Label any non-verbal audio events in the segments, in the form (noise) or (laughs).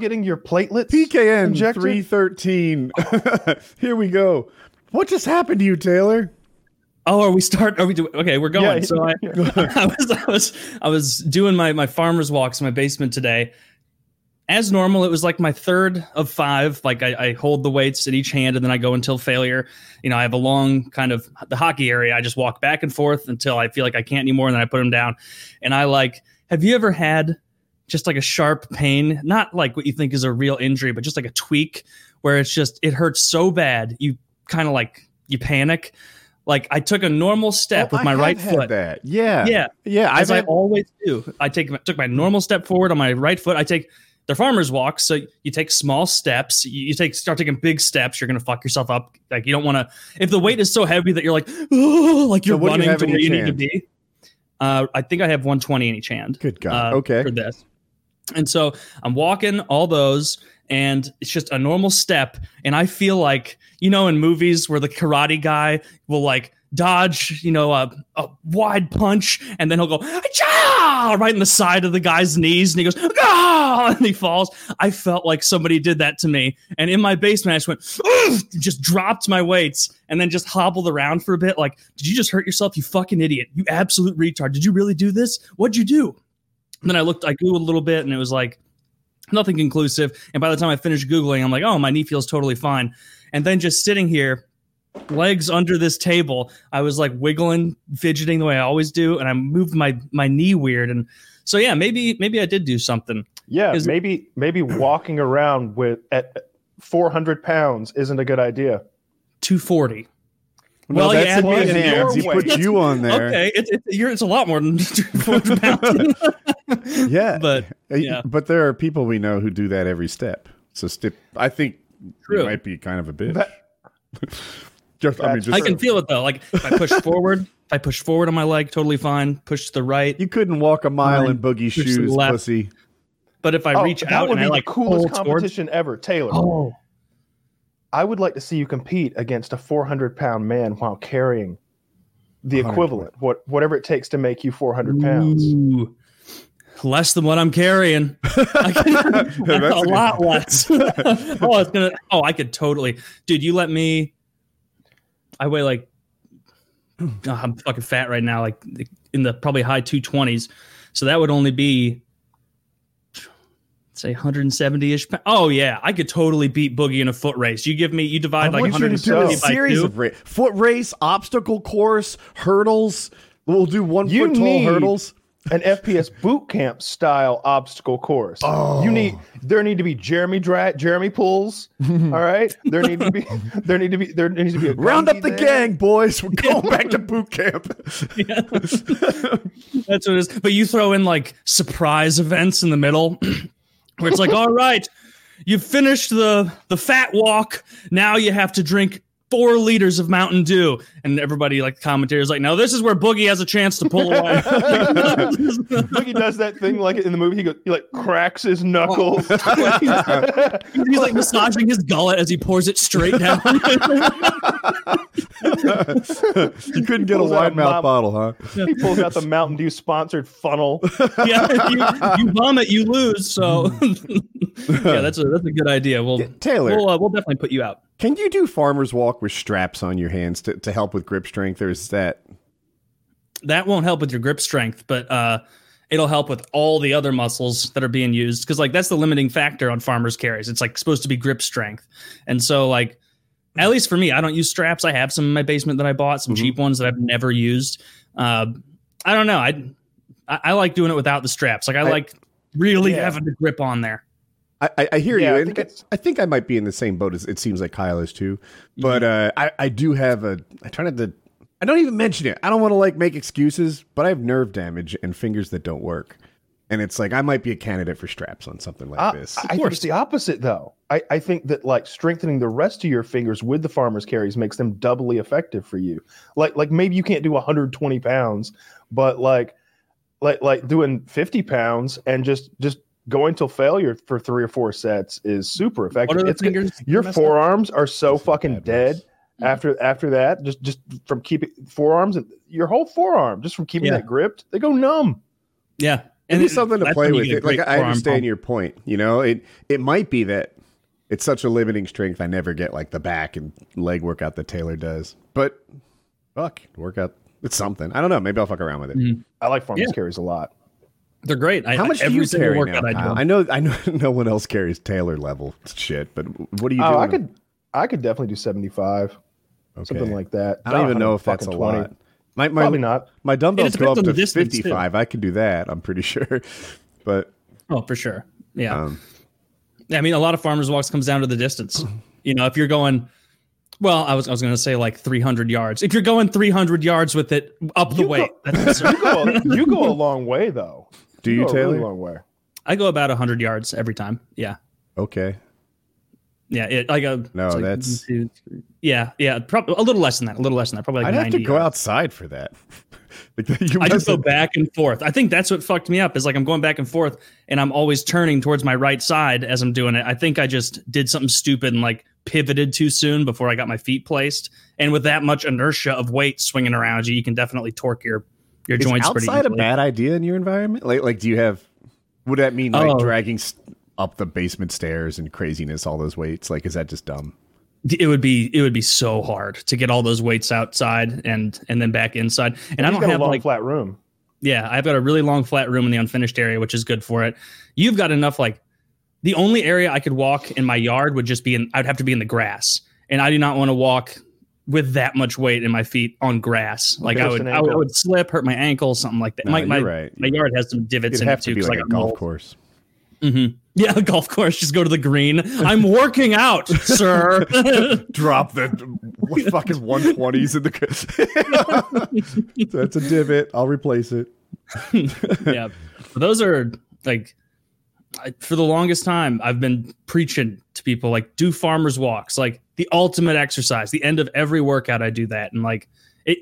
getting your platelets PKN injected? three thirteen. (laughs) Here we go. What just happened to you, Taylor? Oh, are we start? Are we doing? Okay, we're going. Yeah, so I, (laughs) I was, I was, I was doing my my farmer's walks in my basement today. As normal, it was like my third of five. Like I, I hold the weights in each hand, and then I go until failure. You know, I have a long kind of the hockey area. I just walk back and forth until I feel like I can't anymore, and then I put them down. And I like. Have you ever had just like a sharp pain? Not like what you think is a real injury, but just like a tweak where it's just it hurts so bad you kind of like you panic. Like I took a normal step Oh, with my right had foot. That. Yeah. Yeah, Yeah. As I always do. I take took my normal step forward on my right foot. I take the farmer's walk, so you take small steps. You, you take start taking big steps. You're gonna fuck yourself up. Like you don't want to. If the weight is so heavy that you're like, oh, (gasps) like you're you running have to where you need to be. Uh, I think I have 120 in each hand. Good God. uh, okay. For this, and so I'm walking all those, and it's just a normal step, and I feel like you know in movies where the karate guy will like dodge, you know, a, a wide punch, and then he'll go right in the side of the guy's knees, and he goes ah, (laughs) and he falls. I felt like somebody did that to me, and in my basement, I just went, just dropped my weights, and then just hobbled around for a bit. Like, did you just hurt yourself? You fucking idiot! You absolute retard! Did you really do this? What'd you do? Then I looked, I googled a little bit, and it was like nothing conclusive. And by the time I finished googling, I'm like, oh, my knee feels totally fine. And then just sitting here legs under this table i was like wiggling fidgeting the way i always do and i moved my my knee weird and so yeah maybe maybe i did do something Yeah, maybe maybe walking around with at 400 pounds isn't a good idea. 240 Well, Well, that's yeah, in your hands. He your put you on (laughs) there. okay it's it's you're, it's a lot more than (laughs) 200 pounds (laughs) Yeah. but Uh, yeah. But there are people we know who do that every step. So step. I think True. you might be kind of a bitch. That- just, I mean, just i can feel it though like if i push forward if i push forward on my leg totally fine push to the right you couldn't walk a mile in boogie Push to the shoes, pussy. but if i Oh, reach that out would and be i like the coolest pull towards competition ever, Taylor. oh I would like to see you compete against a 400 pound man while carrying the equivalent, what whatever it takes to make you 400 pounds. Ooh. less than what i'm carrying (laughs) I can, (laughs) (laughs) That's a lot less. oh, it's gonna. Oh, I could totally, dude. You let me. I weigh like. oh, (clears throat) I'm fucking fat right now, like in the probably high two twenties. So that would only be, say, 170 ish. Oh yeah, I could totally beat Boogie in a foot race. You give me, you divide I like want you to do a 170 a by series two. of ra- foot race, obstacle course, hurdles. We'll do one You foot tall need- hurdles. An FPS boot camp style obstacle course. Oh. You need there need to be Jeremy dra- Jeremy pulls. (laughs) all right, there need to be there need to be there needs to be a (laughs) Round up the there. gang, boys. We're (laughs) going back to boot camp. Yeah. That's what it is. But you throw in like surprise events in the middle (clears throat) where it's like, (laughs) all right, you've finished the the fat walk. Now you have to drink four liters of Mountain Dew. And everybody like the commentators like, now this is where Boogie has a chance to pull away. (laughs) Boogie does that thing like in the movie. He goes, he like cracks his knuckles. (laughs) He's like massaging his gullet as he pours it straight down. (laughs) you couldn't get a Pulls wide a mouth mop. bottle, huh? he pulls out the Mountain Dew sponsored funnel. yeah, you, you vomit, you lose. So yeah, that's a that's a good idea. We'll Taylor, we'll, uh, we'll definitely put you out. Can you do farmer's walk with straps on your hands to, to help with grip strength, or is that that won't help with your grip strength, but uh, it'll help with all the other muscles that are being used. Because like that's the limiting factor on farmers carries. It's like supposed to be grip strength, and so like at least for me, I don't use straps. I have some in my basement that I bought, some Mhm. cheap ones that I've never used. Uh, I don't know. I, I I like doing it without the straps. Like I, I- like really Yeah. having the grip on there. I, I, I hear Yeah, you. I think I it's- I think I might be in the same boat as it seems like Kyle is too. But uh, I, I do have a. I try not to. I don't even mention it. I don't want to like make excuses, but I have nerve damage and fingers that don't work. And it's like I might be a candidate for straps on something like I, this. I think it's the opposite, though. I, I think that like strengthening the rest of your fingers with the farmer's carries makes them doubly effective for you. Like like maybe you can't do 120 pounds, but like like like doing 50 pounds and just just going till failure for three or four sets is super effective. It's good. Your messed up? forearms are so Those are fucking bad dead ones. after after that. Just just from keeping forearms and your whole forearm just from keeping Yeah. that gripped, they go numb. Yeah, Maybe it- something to play with. It, like I understand pump. your point. You know, it it might be that it's such a limiting strength. I never get like the back and leg workout that Taylor does. But fuck, workout. It's something. I don't know. Maybe I'll fuck around with it. Mhm. I like farmers Yeah. carries a lot. They're great. I, How much do you single carry now, I do. Kyle? I know. I know. (laughs) No one else carries Taylor level shit. But what do you? Oh, doing? I could, I could definitely do seventy five, Okay. something like that. I don't even know if that's a 120. lot. My my Probably not. my dumbbells go up to the distance, too. fifty five. I can do that. I'm pretty (laughs) sure. But Oh, for sure. Yeah. um, Yeah, I mean, a lot of farmers walks comes down to the distance. (clears throat) You know, if you're going, well, I was I was going to say like 300 yards. If you're going 300 yards with it up the You weight, go- that's (laughs) You go, you go a long way though. Do you, go a really Taylor? long way. I go about 100 yards every time. Yeah, Okay. yeah. It, I go. No, like that's- yeah, yeah. Probably a little less than that. A little less than that. Probably like I'd have to 90 go yards. outside for that. (laughs) like, you I just go back and forth. I think that's what fucked me up. Is like I'm going back and forth, and I'm always turning towards my right side as I'm doing it. I think I just did something stupid and like pivoted too soon before I got my feet placed. And with that much inertia of weight swinging around you, you can definitely torque your your Is joints pretty outside a bad idea in your environment? Like, like, do you have? Would that mean like Oh. dragging s- up the basement stairs and craziness, all those weights? Like, is that just dumb? it would be it would be so hard to get all those weights outside and and then back inside. And I don't got have a long like flat room. Yeah, I've got a really long flat room in the unfinished area, which is good for it. You've got enough like the only area I could walk in my yard would just be in I'd have to be in the grass. And I do not want to walk with that much weight in my feet on grass. Like I would an I would, I would slip, hurt my ankle, something like that. No, my my, right. my yard has some divots It'd in have it to too be 'cause like I a got golf mold. course. Mhm. (laughs) Yeah, a golf course. Just go to the green. I'm working out, (laughs) sir. (laughs) Drop the fucking one twenties in the. That's a divot. I'll replace it. yeah But those are like I, for the longest time i've been preaching to people like do farmers walks like the ultimate exercise the end of every workout i do that. And like it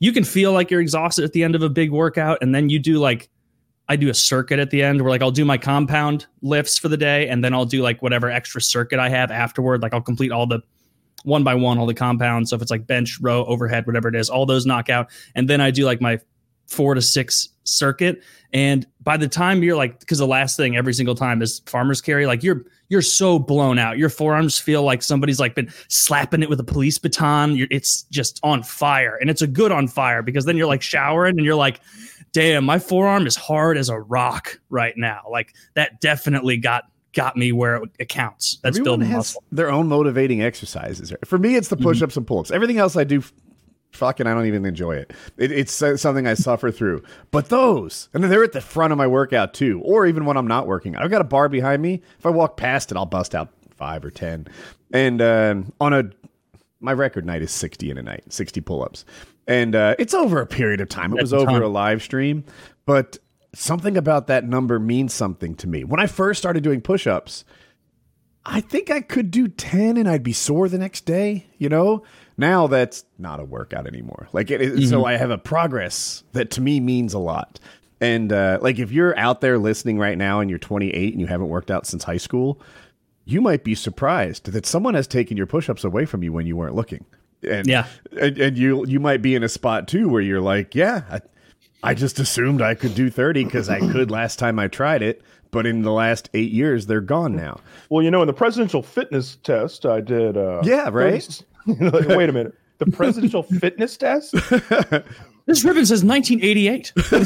you can feel like you're exhausted at the end of a big workout and then you do like i do a circuit at the end where like i'll do my compound lifts for the day and then i'll do like whatever extra circuit i have afterward. Like i'll complete all the one by one all the compounds. So if it's like bench row overhead whatever it is all those knockout, and then i do like my four to six circuit. And by the time you're like because the last thing every single time is farmers carry like you're you're so blown out. Your forearms feel like somebody's like been slapping it with a police baton. You're, it's just on fire. And it's a good on fire because then you're like showering and you're like damn my forearm is hard as a rock right now. Like that definitely got got me where it, counts. That's Everyone building has muscle. their own motivating exercises. For me, it's the push-ups mm-hmm. and pull-ups. Everything else I do, fucking, I don't even enjoy it. it. It's uh, something I suffer through. But those, and they're at the front of my workout too, or even when I'm not working. I've got a bar behind me. If I walk past it, I'll bust out five or ten. And um, on a my record night is 60 in a night, 60 pull-ups. And uh, it's over a period of time. It was over a live stream, but something about that number means something to me. When I first started doing push-ups, I think I could do 10 and I'd be sore the next day, you know? Now that's not a workout anymore. Like it, it- so I have a progress that to me means a lot. And uh, like if you're out there listening right now and you're 28 and you haven't worked out since high school, you might be surprised that someone has taken your push-ups away from you when you weren't looking. And Yeah. and, and you you might be in a spot too where you're like, yeah, I, I just assumed I could do 30 because I could last time I tried it, but in the last eight years they're gone now. Well, you know, in the presidential fitness test, I did. Uh, Yeah, right? 30 (laughs) Wait a minute. The (laughs) presidential fitness test, this ribbon says 1988 (laughs) and,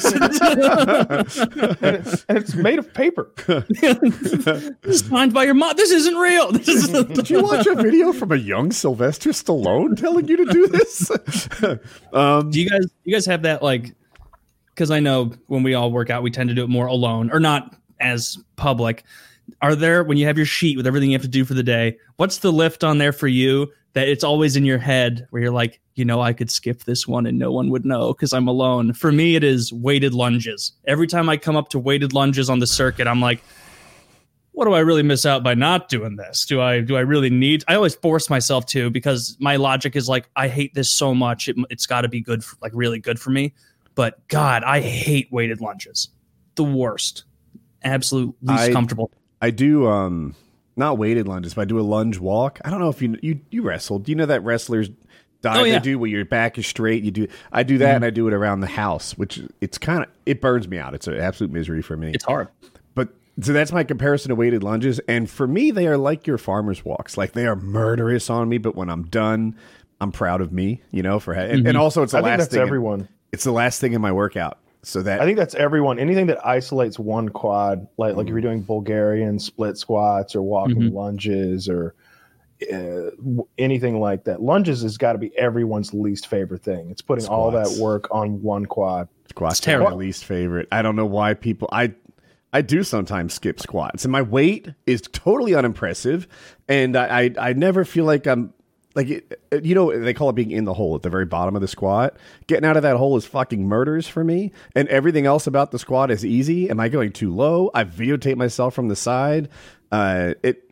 it- and it's made of paper. this is signed by your mom this isn't real this is Did you watch a video from a young Sylvester Stallone telling you to do this? um, do you guys you guys have that like because i know when we all work out we tend to do it more alone or not as public are there when you have your sheet with everything you have to do for the day what's the lift on there for you that it's always in your head where you're like you know i could skip this one and no one would know because i'm alone for me it is weighted lunges every time i come up to weighted lunges on the circuit i'm like what do I really miss out by not doing this? Do I do I really need? I always force myself to because my logic is like I hate this so much. It, it's got to be good, for, like really good for me. But God, I hate weighted lunges. The worst. Absolute least I- comfortable. I do um not weighted lunges, but I do a lunge walk. I don't know if you you you wrestled. Do you know that wrestlers dive Oh, yeah. they do where your back is straight. You do I do that and mm-hmm. I do it around the house, which it's kind of it burns me out. It's an absolute misery for me. It's hard. But so that's my comparison to weighted lunges, and for me, they are like your farmer's walks. Like they are murderous on me, but when I'm done, I'm proud of me. You know, for and, and mm-hmm. also it's the I think last that's thing. in- everyone. it's the last thing in my workout. So that I think that's everyone. Anything that isolates one quad, like like if you're doing Bulgarian split squats or walking Mhm. lunges or uh, anything like that, lunges has got to be everyone's least favorite thing. It's putting all that work on one quad. squats It's are my terrible. least favorite. I don't know why people. I I do sometimes skip squats, and my weight is totally unimpressive, and I I, I never feel like I'm. Like it, you know, they call it being in the hole at the very bottom of the squat. Getting out of that hole is fucking murders for me, and everything else about the squat is easy. Am I going too low? I videotape myself from the side. Uh, it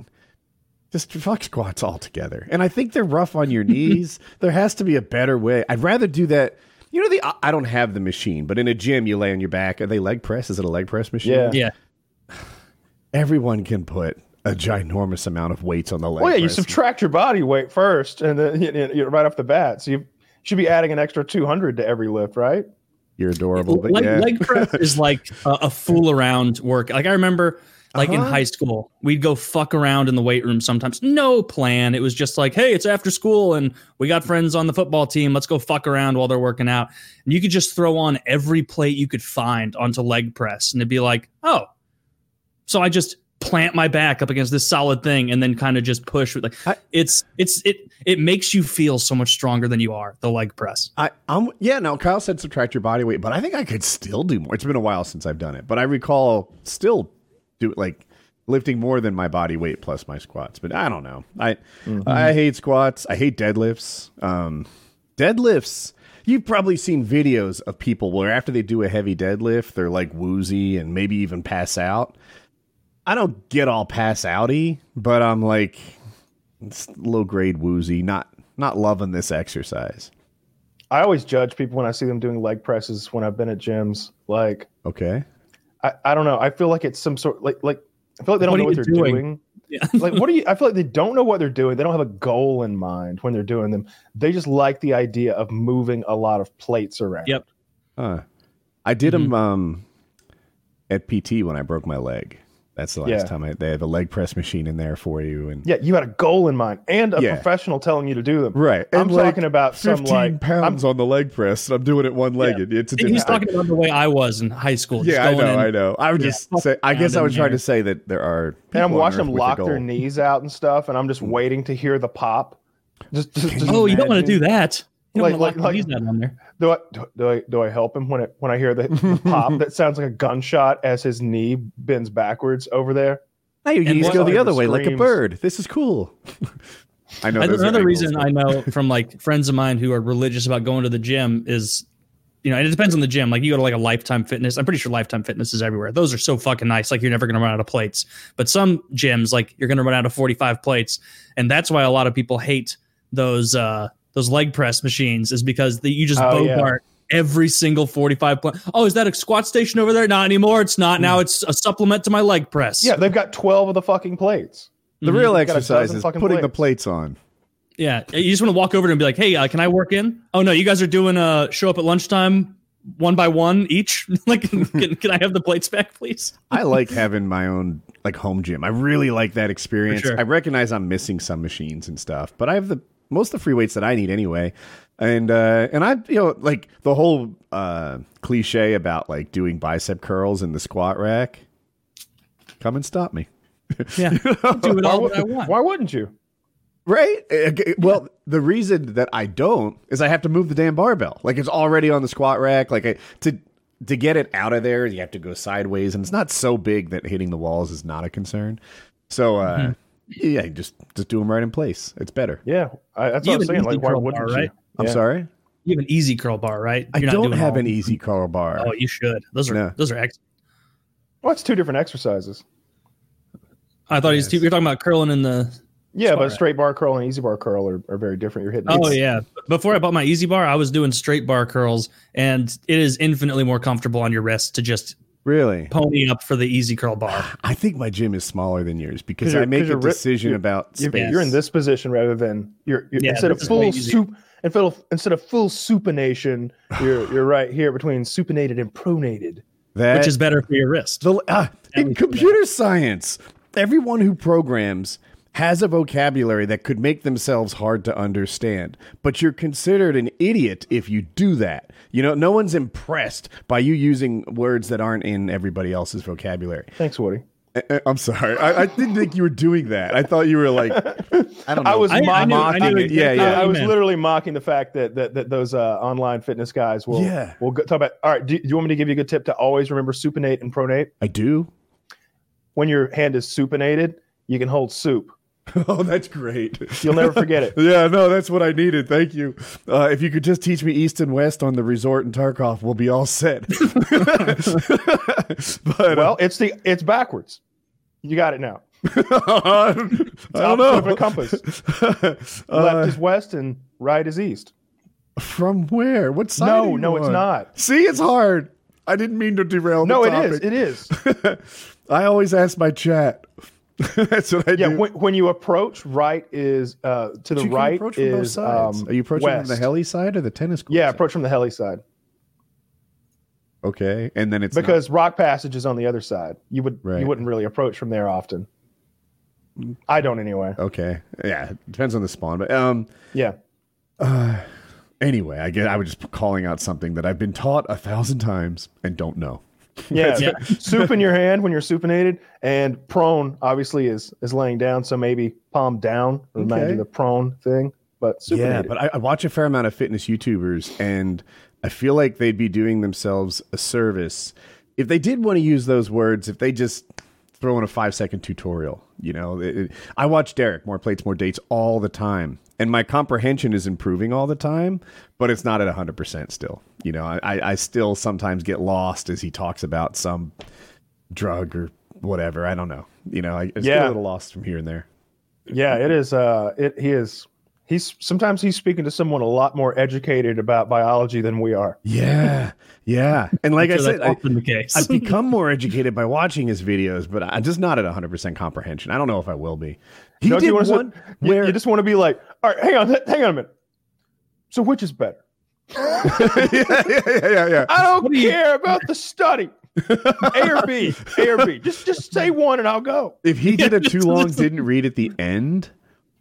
just fuck squats altogether. And I think they're rough on your (laughs) knees. there has to be a better way. I'd rather do that. You know, the I- I don't have the machine, but in a gym, you lay on your back. Are they leg press? Is it a leg press machine? Yeah. Yeah. (sighs) Everyone can put a ginormous amount of weights on the leg. Well, yeah, you subtract your body weight first, and then you, you, right off the bat, so you should be adding an extra 200 to every lift, right? You're adorable, but leg, yeah. leg press is like a, a fool around work. Like I remember, like in Uh-huh. high school, we'd go fuck around in the weight room sometimes. No plan. It was just like, hey, it's after school, and we got friends on the football team. Let's go fuck around while they're working out. And you could just throw on every plate you could find onto leg press, and it'd be like, oh, so I just plant my back up against this solid thing and then kind of just push with like I- it's it's it it makes you feel so much stronger than you are the leg press I, I'm yeah. now Kyle said subtract your body weight, but I think I could still do more. It's been a while since I've done it, but I recall still do like lifting more than my body weight plus my squats. But I don't know. I I hate squats. I hate deadlifts. Um, deadlifts. You've probably seen videos of people where after they do a heavy deadlift, they're like woozy and maybe even pass out. I don't get all pass outy, but I'm like it's low grade woozy. Not not loving this exercise. I always judge people when I see them doing leg presses when I've been at gyms. Like, Okay. I, I don't know. I feel like it's some sort like like I feel like they don't What know what they're doing? doing. yeah (laughs) like what do you i feel like they don't know what they're doing they don't have a goal in mind when they're doing them they just like the idea of moving a lot of plates around Yep. Huh. I did them um, at PT when I broke my leg. That's the last Yeah. time I, they have a leg press machine in there for you. And yeah you had a goal in mind and a Yeah. professional telling you to do them right, i'm and like talking about some 15 like pounds on the leg press. And I'm doing it one legged. It's a He's different. talking about the way I was in high school. yeah, I know, in- I know. I would Yeah, just say. I guess I was trying there. to say that there are. and i'm watching them lock their knees out and stuff and i'm just mm. waiting to hear the pop just, just, just Oh, you don't want to do that. You don't Like- want to like- lock these out on there. do I, do, do I do I help him when it when I hear the, the (laughs) pop that sounds like a gunshot as his knee bends backwards over there? Hey, you And just go the other way like a bird. This is cool. (laughs) I know. And those are Another reason I know from like friends of mine who are religious about going to the gym is, you know, and it depends on the gym. Like you go to like a Lifetime Fitness. I'm pretty sure Lifetime Fitness is everywhere. Those are so fucking nice. Like you're never going to run out of plates. But some gyms, like you're going to run out of 45 plates, and that's why a lot of people hate those uh those leg press machines is because the, you just Oh, yeah. every single 45 plate. Oh, is that a squat station over there? Not anymore. It's not. Now it's a supplement to my leg press. Yeah, they've got twelve of the fucking plates. the Mhm. real exercise is fucking putting the plates. plates on. Yeah, you just want to walk over and be like, "Hey, uh, can I work in?" Oh no, you guys are doing a show up at lunchtime, one by one each. (laughs) like, (laughs) can, can I have the plates back, please? I like having my own like home gym. I really like that experience. sure. I recognize I'm missing some machines and stuff, but I have the most of the free weights that I need anyway. And uh and I you know like the whole uh cliche about like doing bicep curls in the squat rack. Come and stop me. Yeah, (laughs) do it Why, all that I want. why wouldn't you? Right? Okay, Well, the reason that I don't is I have to move the damn barbell. Like it's already on the squat rack. Like I, to to get it out of there, you have to go sideways, and it's not so big that hitting the walls is not a concern. So uh, Mm-hmm. Yeah, just just do them right in place. It's better. Yeah, I, that's You what I'm saying. Like, why wouldn't bar, you? right? I'm Yeah. sorry, You have an easy curl bar, right? I You're not don't doing have all- an easy (laughs) curl bar. Oh, you should. Those are No. those are excellent. Well, it's two different exercises. I thought he's Yes. you're talking about curling in the. Yeah, but rack. straight bar curl and easy bar curl are, are very different. You're hitting. Oh it's- yeah. Before I bought my easy bar, I was doing straight bar curls, and it is infinitely more comfortable on your wrist to just really? pony up for the easy curl bar. (sighs) I think my gym is smaller than yours because I make a decision you're- about You're, space. you're in this position rather than you're, you're Yeah, instead of this is way full easier. soup instead of instead of full supination, you're you're right here between supinated and pronated. That which is better for your wrist. the, uh, in computer science, everyone who programs has a vocabulary that could make themselves hard to understand. But you're considered an idiot if you do that. You know, no one's impressed by you using words that aren't in everybody else's vocabulary. Thanks, Woody. I- I- I'm sorry. I, I didn't think you were doing that. I thought you were like, I don't know. I was I- I knew- I mocking knew it. Yeah, yeah. I, I was literally mocking the fact that that, that those uh, online fitness guys will Yeah. will go, talk about. All right, do, do you want me to give you a good tip to always remember supinate and pronate? I do. When your hand is supinated, you can hold soup. (laughs) Oh, that's great. You'll never forget it. (laughs) Yeah, no, that's what I needed. Thank you. Uh, if you could just teach me east and west on the resort in Tarkov, we'll be all set. (laughs) but Well, it's the it's backwards. You got it now. uh, I don't opposite of know. a compass. Uh, Left is west and right is east. from where? What side? No, no, it's not. See, it's hard. I didn't mean to derail. No, it is. It is. I always ask my chat. (laughs) that's what I Yeah, do. when, when you approach, right is uh, to the You right approach from both is sides. um, Are you approaching west. from the heli side or the tennis court? Yeah, side? approach from the heli side Okay, and then it's not- because Rock Passage is on the other side. You would Right. you wouldn't really approach from there often. I don't anyway. okay. Yeah, depends on the spawn, but um. Yeah. Anyway, I guess I was just calling out something that I've been taught a thousand times and don't know. (laughs) Yeah, Yeah. soup in your hand when you're supinated, and prone obviously is is laying down. So maybe palm down remind Okay. you the prone thing. But supinated. Yeah, but I, I watch a fair amount of fitness YouTubers, and I feel like they'd be doing themselves a service if they did want to use those words. If they just throw in a five second tutorial, you know, It- it- I watch Derek more plates, more dates all the time, and my comprehension is improving all the time, but it's not at hundred percent still. You know, I, I still sometimes get lost as he talks about some drug or whatever. I don't know. You know, I, I just get Yeah. a little lost from here and there. yeah, it is. Uh, it he is. He's sometimes he's speaking to someone a lot more educated about biology than we are. Yeah, yeah, and like I Sure said, that's I, often the case. I've become more educated by watching his videos, but I'm just not at 100% comprehension. I don't know if I will be. He Don't did you one to? Where you just want to be like, all right, hang on, hang on a minute. So which is better? yeah, (laughs) (laughs) yeah, yeah, yeah, yeah. I don't care about the study. A or B, A or B. Just just say (laughs) one and I'll go. If he did a just too long listen. didn't read at the end,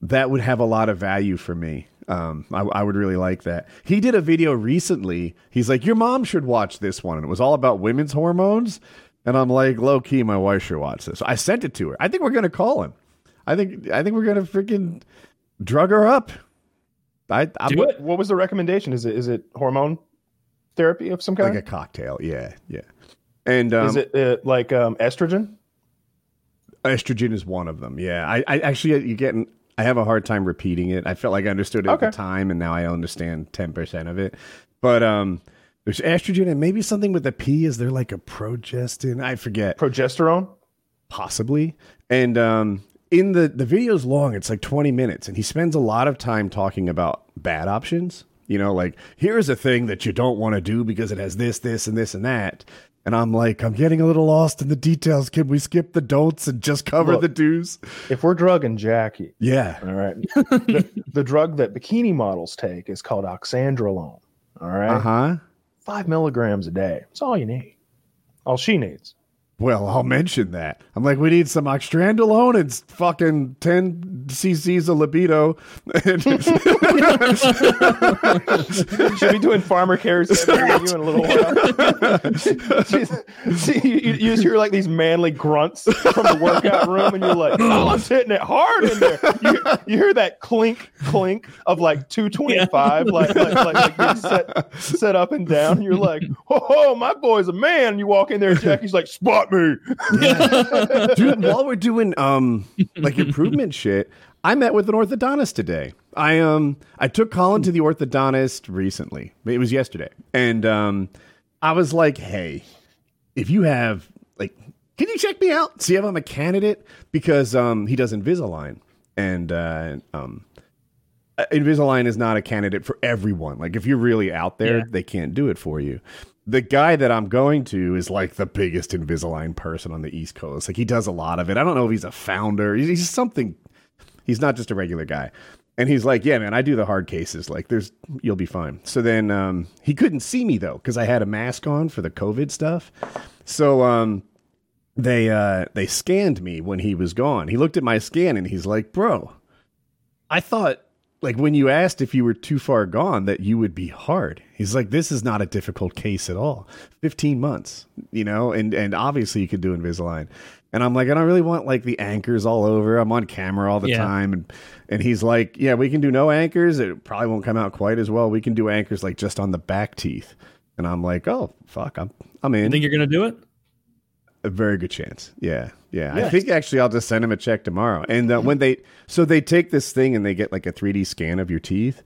that would have a lot of value for me. Um, I, I would really like that. He did a video recently. He's like, "Your mom should watch this one," and it was all about women's hormones. And I'm like, low key, my wife should watch this. I sent it to her. I think we're gonna call him. I think I think we're gonna freaking drug her up. I, I'm Do it. What was the recommendation? Is it is it hormone therapy of some kind? like a cocktail. Yeah, yeah. And um, is it uh, like um, estrogen? estrogen is one of them. Yeah, I, I actually you getting. I have a hard time repeating it. I felt like I understood it at the time, and now I understand ten percent of it. But um, there's estrogen and maybe something with a P. Is there like a progestin? I forget. Progesterone? possibly. And um, in the the video's long; it's like twenty minutes, and he spends a lot of time talking about bad options. You know, like here's a thing that you don't want to do because it has this, this, and this, and that. And I'm like, I'm getting a little lost in the details. Can we skip the don'ts and just cover Look. the do's? If we're drugging Jackie, Yeah. all right. (laughs) the, the drug that bikini models take is called oxandrolone. All right. Uh huh. Five milligrams a day. That's all you need. All she needs. Well, I'll mention that. I'm like, we need some oxandrolone and fucking 10 cc's of libido. (laughs) She'll be doing farmer carries (laughs) every you in a little while. She's, (laughs) see, you, you just hear like these manly grunts from the workout room, and you're like, "Oh, I'm hitting it hard in there." You, you hear that clink, clink of like 225, like like, like, like set set up and down. And you're like, "Oh, my boy's a man." And you walk in there, and Jackie's like, "Spot me." (laughs) Dude, while we're doing um like improvement shit, I met with an orthodontist today. I um I took Colin to the orthodontist recently. It was yesterday. And um I was like, "Hey, if you have like can you check me out? See if I'm a candidate because um he does Invisalign and uh um uh, Invisalign is not a candidate for everyone. Like if you're really out there, Yeah. they can't do it for you. The guy that I'm going to is like the biggest Invisalign person on the East Coast. Like he does a lot of it. I don't know if he's a founder. He's, he's something. He's not just a regular guy. And he's like, "Yeah, man, I do the hard cases. Like, there's you'll be fine." So then um, he couldn't see me though because I had a mask on for the COVID stuff. So um, they uh, they scanned me when he was gone. He looked at my scan and he's like, "Bro, I thought like when you asked if you were too far gone that you would be hard." He's like, "This is not a difficult case at all. Fifteen months, you know, and and obviously you could do Invisalign." And I'm like, I don't really want like the anchors all over. I'm on camera all the Yeah. time, and and he's like, yeah, we can do no anchors. It probably won't come out quite as well. We can do anchors like just on the back teeth. And I'm like, oh fuck, I'm I'm in. You think you're gonna do it? A very good chance. Yeah, yeah. I think actually I'll just send him a check tomorrow. And uh, when they so they take this thing and they get like a 3D scan of your teeth,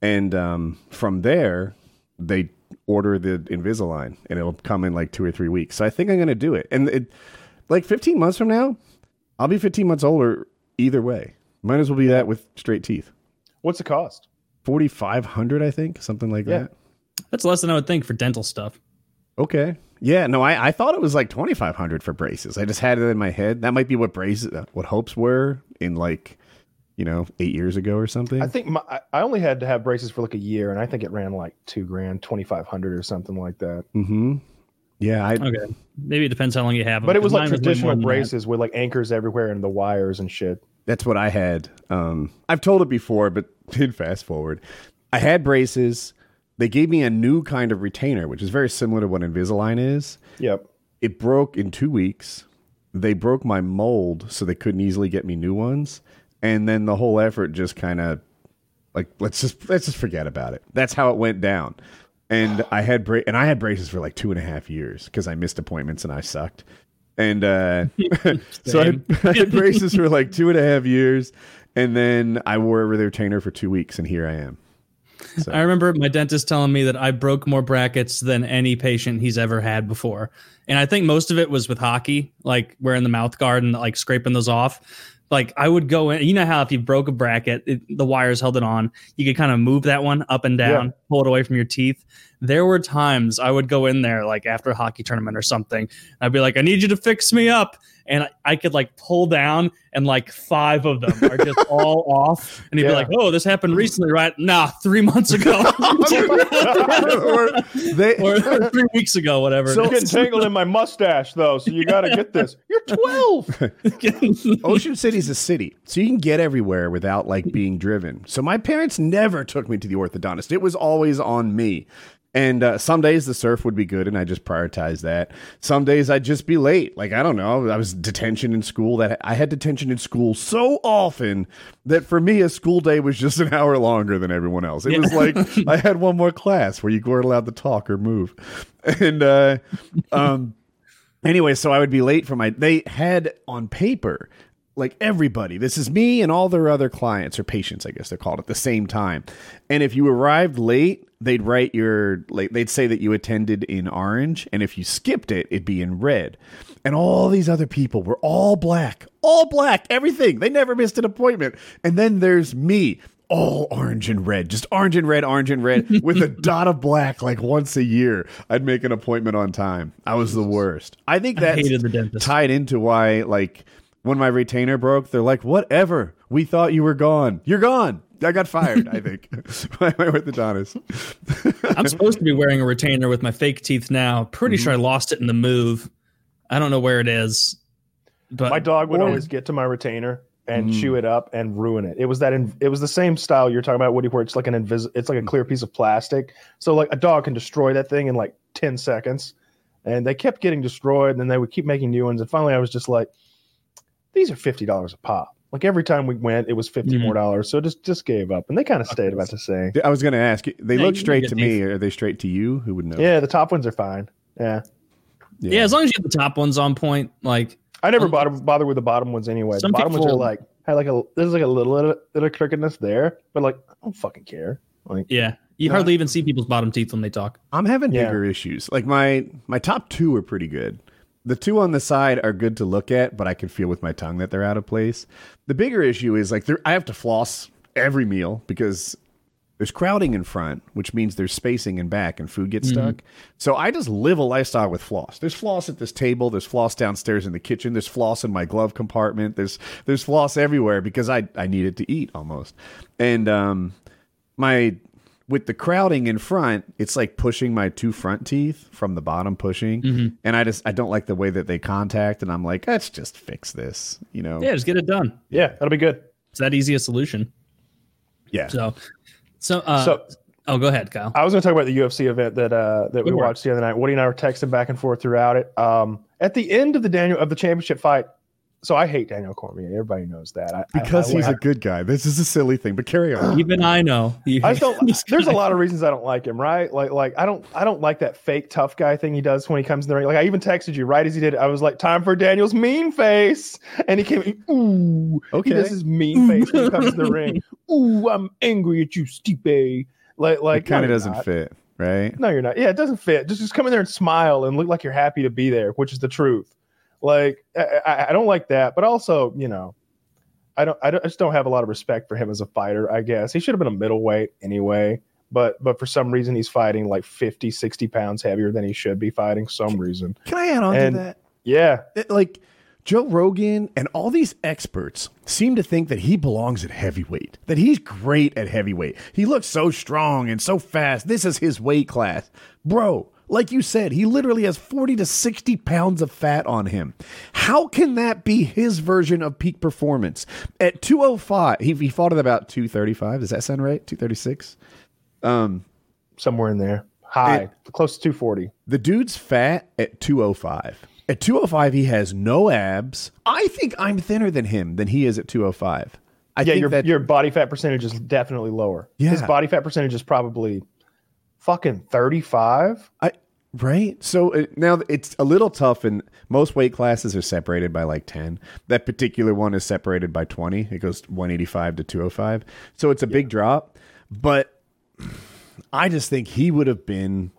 and um, from there they order the Invisalign, and it'll come in like two or three weeks. So I think I'm gonna do it. And it, like 15 months from now, I'll be 15 months older either way. Might as well be that with straight teeth. What's the cost? 4,500, I think, something like Yeah. that. That's less than I would think for dental stuff. Okay. Yeah, no, I, I thought it was like twenty five hundred for braces. I just had it in my head. That might be what braces, what hopes were in like, you know, eight years ago or something. I think my, I- I only had to have braces for like a year, and I think it ran like two grand, twenty five hundred or something like that. mm-hmm. Yeah, I Okay, maybe it depends how long you have them. But it was like traditional more braces with like anchors everywhere and the wires and shit. that's what I had. Um, I've told it before, but (laughs) did fast forward. I had braces. They gave me a new kind of retainer, which is very similar to what Invisalign is. Yep. It broke in two weeks. They broke my mold, so they couldn't easily get me new ones. And then the whole effort just kind of like let's just let's just forget about it. That's how it went down. And I had bra- and I had braces for like two and a half years because I missed appointments and I sucked. And uh, (laughs) so I had, (laughs) I had braces for like two and a half years, and then I wore a retainer for two weeks, and here I am. I remember my dentist telling me that I broke more brackets than any patient he's ever had before. And I think most of it was with hockey, like wearing the mouth guard and like scraping those off. Like I would go in, you know how if you broke a bracket, it, the wires held it on. You could kind of move that one up and down, Yeah. pull it away from your teeth. There were times I would go in there like after a hockey tournament or something. I'd be like, I need you to fix me up. And I, I could like pull down and like five of them are just (laughs) all off. And he'd be like, Oh, this happened recently, right? Nah, three months ago. (laughs) (laughs) or they, or, or three weeks ago, whatever. So getting tangled in my mustache though, so you got to get this. You're twelve. Ocean City's a city, so you can get everywhere without like being driven. So my parents never took me to the orthodontist. It was always on me. And uh, some days the surf would be good, and I just prioritized that. Some days I'd just be late. Like I don't know, I was detention in school. That I had detention in school so often that for me a school day was just an (laughs) hour longer than everyone else. It was like (laughs) I had one more class where you weren't allowed to talk or move, (laughs) and uh, um, anyway, so I would be late for my. They had on paper, like everybody, this is me and all their other clients or patients, I guess they're called at the same time. And if you arrived late, they'd write your. Like, they'd say that you attended in orange, and if you skipped it, it'd be in red. And all these other people were all black, all black, everything. They never missed an appointment. And then there's me all orange and red, just orange and red, orange and red, (laughs) with a dot of black. Like once a year, I'd make an appointment on time. I was the worst. I think I that's hated the dentist. tied into why, like, when my retainer broke, they're like, "Whatever, we thought you were gone. You're gone." I got fired. I think by my orthodontist. I'm supposed to be wearing a retainer with my fake teeth now. Pretty Mm-hmm. sure I lost it in the move. I don't know where it is. But My dog would or- always get to my retainer and Mm. chew it up and ruin it. It was that in, it was the same style you're talking about, Woody, where it's like an invis it's like a clear piece of plastic. So like a dog can destroy that thing in like ten seconds. And they kept getting destroyed, and then they would keep making new ones. And finally, I was just like, "These are fifty dollars a pop." Like every time we went, it was 50 Mhm. more dollars. So just just gave up, and they kind of stayed about the same. I was going to ask. They Yeah, look straight to me. Are they straight to you? Who would know? Yeah, the top ones are fine. Yeah, yeah. as long as you get the top ones on point, like I never Um, bother bother with the bottom ones anyway. The some bottom ones are people- like had like a there's like a little little, little crookedness there, but like I don't fucking care. Like yeah, you No. hardly even see people's bottom teeth when they talk. I'm having Yeah. bigger issues. Like my my top two are pretty good. The two on the side are good to look at, but I can feel with my tongue that they're out of place. The bigger issue is like I have to floss every meal because There's crowding in front, which means there's spacing in back and food gets Mm-hmm. stuck. So I just live a lifestyle with floss. There's floss at this table, there's floss downstairs in the kitchen, there's floss in my glove compartment, there's there's floss everywhere because I I need it to eat almost. And um my with the crowding in front, it's like pushing my two front teeth from the bottom pushing. Mm-hmm. And I just I don't like the way that they contact and I'm like, let's just fix this, you know. Yeah, just get it done. Yeah, that'll be good. It's that easy a solution. Yeah. So, so, uh, So- oh, go ahead, Kyle. I was going to talk about the UFC event that uh, that we Go for it. watched the other night. Woody and I were texting back and forth throughout it. Um, at the end of the Daniel of the championship fight, so I hate Daniel Cormier. Everybody knows that. I, I- because I, he's I, a good guy. This is a silly thing, but carry on. (gasps) Even I know. I don't. (laughs) there's a lot of reasons I don't like him. Right? Like like I don't I don't like that fake tough guy thing he does when he comes in the ring. Like I even texted you right as he did. it. I was like, time for Daniel's mean face, and he came. Ooh, Okay. This is mean face when he comes in the (laughs) ring. Ooh, I'm angry at you, Stipe. Like like it kind of you're doesn't not. fit, right? No, you're not. Yeah, it doesn't fit. Just just come in there and smile and look like you're happy to be there, which is the truth. Like I, I, don't like that, but also you know, I don't, I don't I just don't have a lot of respect for him as a fighter. I guess he should have been a middleweight anyway. But but for some reason he's fighting like 50, 60 pounds heavier than he should be fighting. Some reason. Can I add on And- to that? Yeah, It- like Joe Rogan and all these experts seem to think that he belongs at heavyweight, that he's great at heavyweight. He looks so strong and so fast. This is his weight class. Bro, like you said, he literally has 40 to 60 pounds of fat on him. How can that be his version of peak performance? At 205, he, he fought at about 235. Does that sound right? 236? Um, somewhere in there. High, close to 240. The dude's fat at 205. At 205, he has no abs. I think I'm thinner than him than he is at 205. I yeah, think your that your body fat percentage is definitely lower. Yeah. His body fat percentage is probably fucking 35. I right. So uh, now it's a little tough, and most weight classes are separated by like 10. That particular one is separated by 20. It goes 185 to 205. So it's a big drop, but I just think he would have been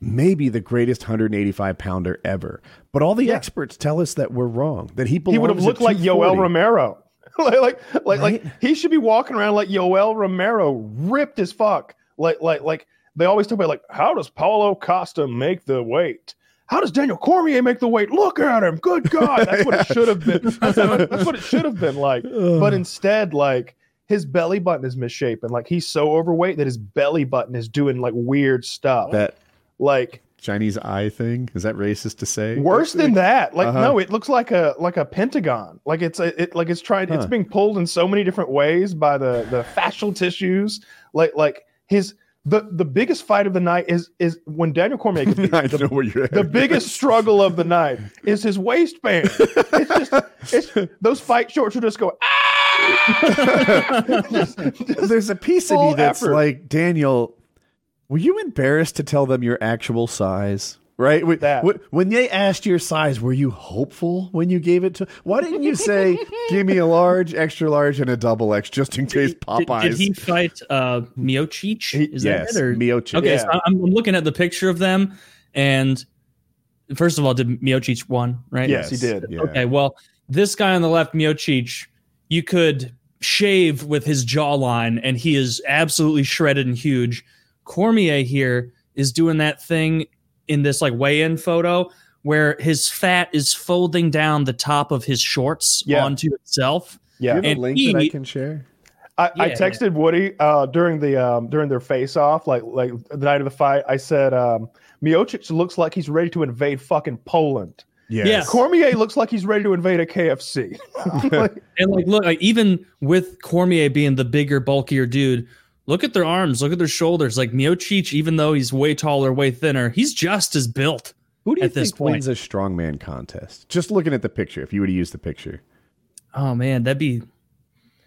maybe the greatest 185 pounder ever. But all the experts tell us that we're wrong. That he he would have looked like Yoel Romero. (laughs) like like like, Right? like he should be walking around like Yoel Romero, ripped as fuck. Like like like they always talk about like how does Paulo Costa make the weight? How does Daniel Cormier make the weight? Look at him. Good God. That's what it should have been. (laughs) That's what, that's what it should have been like. But instead, like his belly button is misshapen. Like he's so overweight that his belly button is doing like weird stuff. That like Chinese eye thing is that racist to say? Worse than that. Like Uh-huh. no, it looks like a like a pentagon. Like it's a, it like it's trying it's being pulled in so many different ways by the the fascial tissues. Like like his the the biggest fight of the night is is when Daniel Cormier. (laughs) I the, know where you're at. the biggest struggle of the night is his waistband. It's just it's those fight shorts will just go ah! Just- (laughs) just- There's a piece of me that's effort. like, Daniel, were you embarrassed to tell them your actual size? Right? When, That. when- when they asked your size, were you hopeful when you gave it to? Why didn't you say, (laughs) "Give me a large, extra large, and a double X, just in case Did, Popeyes"? did he fight uh, Miocic? Is yes, that it? Or? Miocic. Okay, Yeah. so I'm, I'm looking at the picture of them, and first of all, did Miocic won? Right? Yes, he did. Yeah. Okay, well, this guy on the left, Miocic, you could shave with his jawline, and he is absolutely shredded and huge. Cormier here is doing that thing in this like weigh-in photo where his fat is folding down the top of his shorts Yeah. onto itself. Do you yeah. have a And link that I he- can share? I, I Yeah, texted Woody uh, during the um, during their face off, like like the night of the fight. I said, um, Miocic looks like he's ready to invade fucking Poland. Yes. Cormier looks like he's ready to invade a KFC. Like, (laughs) And like, look, like, even with Cormier being the bigger, bulkier dude, look at their arms, look at their shoulders. Like Miocic, even though he's way taller, way thinner, he's just as built. Who do you at this think wins a strongman contest? Just looking at the picture, if you were to use the picture, Oh man, that'd be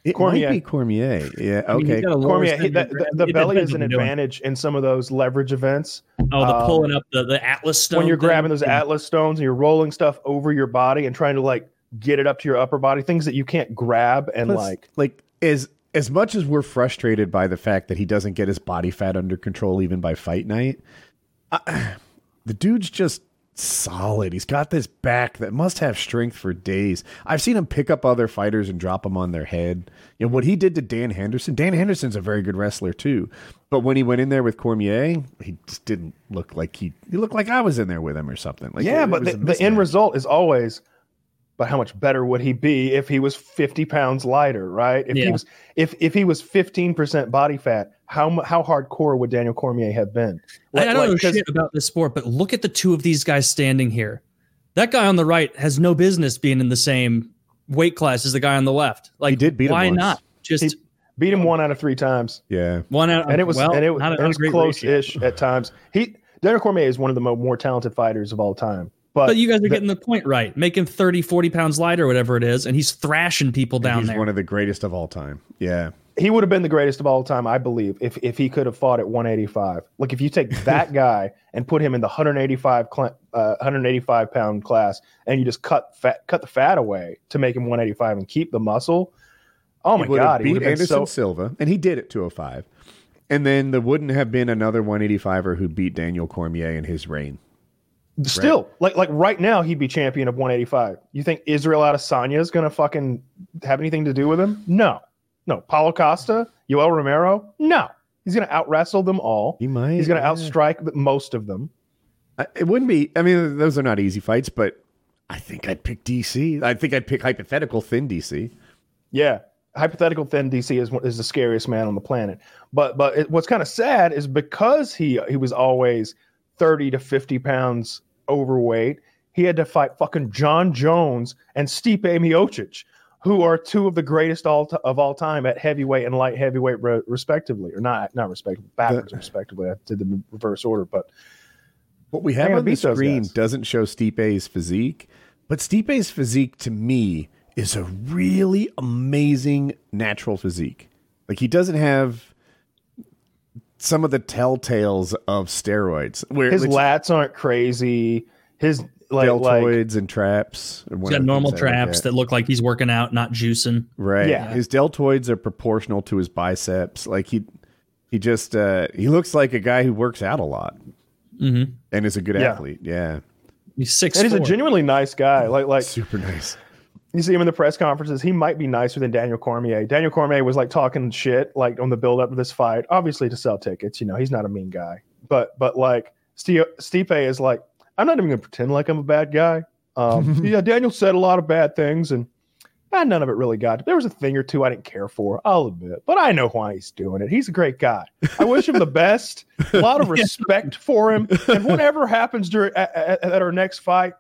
it Cormier. might be Cormier. Yeah. I mean, Okay. got a lower Cormier, he, center the, the, gravity. the It belly is an what you're doing. advantage in some of those leverage events. Oh, the Um, pulling up the, the Atlas stone. when you're thing. grabbing those Yeah. Atlas stones and you're rolling stuff over your body and trying to like get it up to your upper body, things that you can't grab and Plus, like. like as as much as we're frustrated by the fact that he doesn't get his body fat under control even by fight night, I, the dude's just solid. He's got this back that must have strength for days. I've seen him pick up other fighters and drop them on their head. You know what he did to Dan Henderson. Dan Henderson's a very good wrestler too, but when he went in there with Cormier, he just didn't look like he. He looked like I was in there with him or something. Like yeah, it but was the, the end result is always, but how much better would he be if he was 50 pounds lighter, right? If Yeah. he was if if he was 15% body fat, how how hardcore would Daniel Cormier have been? I, I don't Like, know 'cause- shit about this sport, but look at the two of these guys standing here. That guy on the right has no business being in the same weight class as the guy on the left. Like, He did beat him why once. not? Just He- Beat him one out of three times, Yeah, one out, and it was well, and it, not a- and it was close-ish at times. He Daniel Cormier is one of the mo- more talented fighters of all time, but, But you guys are the- getting the point right. Make him 30, 40 pounds lighter, or whatever it is, and he's thrashing people down he's there. one of the greatest of all time. Yeah, he would have been the greatest of all time, I believe, if if he could have fought at 185. Like if you take (laughs) that guy and put him in the 185 cl- uh, 185 pound class, and you just cut fat, cut the fat away to make him 185 and keep the muscle. Oh my he would have god, he beat would have Anderson so. Silva, and he did at 205. And then there wouldn't have been another 185er who beat Daniel Cormier in his reign. Still, like like right now, he'd be champion of 185. You think Israel Adesanya is gonna fucking have anything to do with him? No, no. Paulo Costa, Yoel Romero, no. He's gonna out wrestle them all. He might. He's gonna yeah. outstrike most of them. I- It wouldn't be. I mean, those are not easy fights, but I think I'd pick DC. I think I'd pick hypothetical thin DC. Yeah, hypothetical thin DC is is the scariest man on the planet. But but it, what's kind of sad is because he he was always thirty to fifty pounds overweight, he had to fight fucking Jon Jones and Stipe Miocic, who are two of the greatest all t- of all time at heavyweight and light heavyweight re- respectively, or not not respectively, backwards respectively. I did the reverse order, but What we have on the screen doesn't show Stipe's physique, but Stipe's physique to me is a really amazing natural physique. Like he doesn't have some of the telltales of steroids, where his which- lats aren't crazy. His like like deltoids and traps. or He's whatever got normal things I look traps at. that look like he's working out, not juicing. Right. Yeah. His deltoids are proportional to his biceps. Like he he just uh he looks like a guy who works out a lot Mm-hmm. and is a good Yeah. athlete. Yeah. He's six. and he's a genuinely nice guy. Like like Super nice. You see him in the press conferences. He might be nicer than Daniel Cormier. Daniel Cormier was like talking shit like on the build up of this fight, obviously to sell tickets. You know, he's not a mean guy, but but like Sti- Stipe is like, I'm not even gonna pretend like I'm a bad guy. Um, (laughs) yeah, Daniel said a lot of bad things, and eh, none of it really got. There was a thing or two I didn't care for. I'll admit, but I know why he's doing it. He's a great guy. I wish him the best. A lot of (laughs) respect for him, and whatever happens during at, at, at our next fight,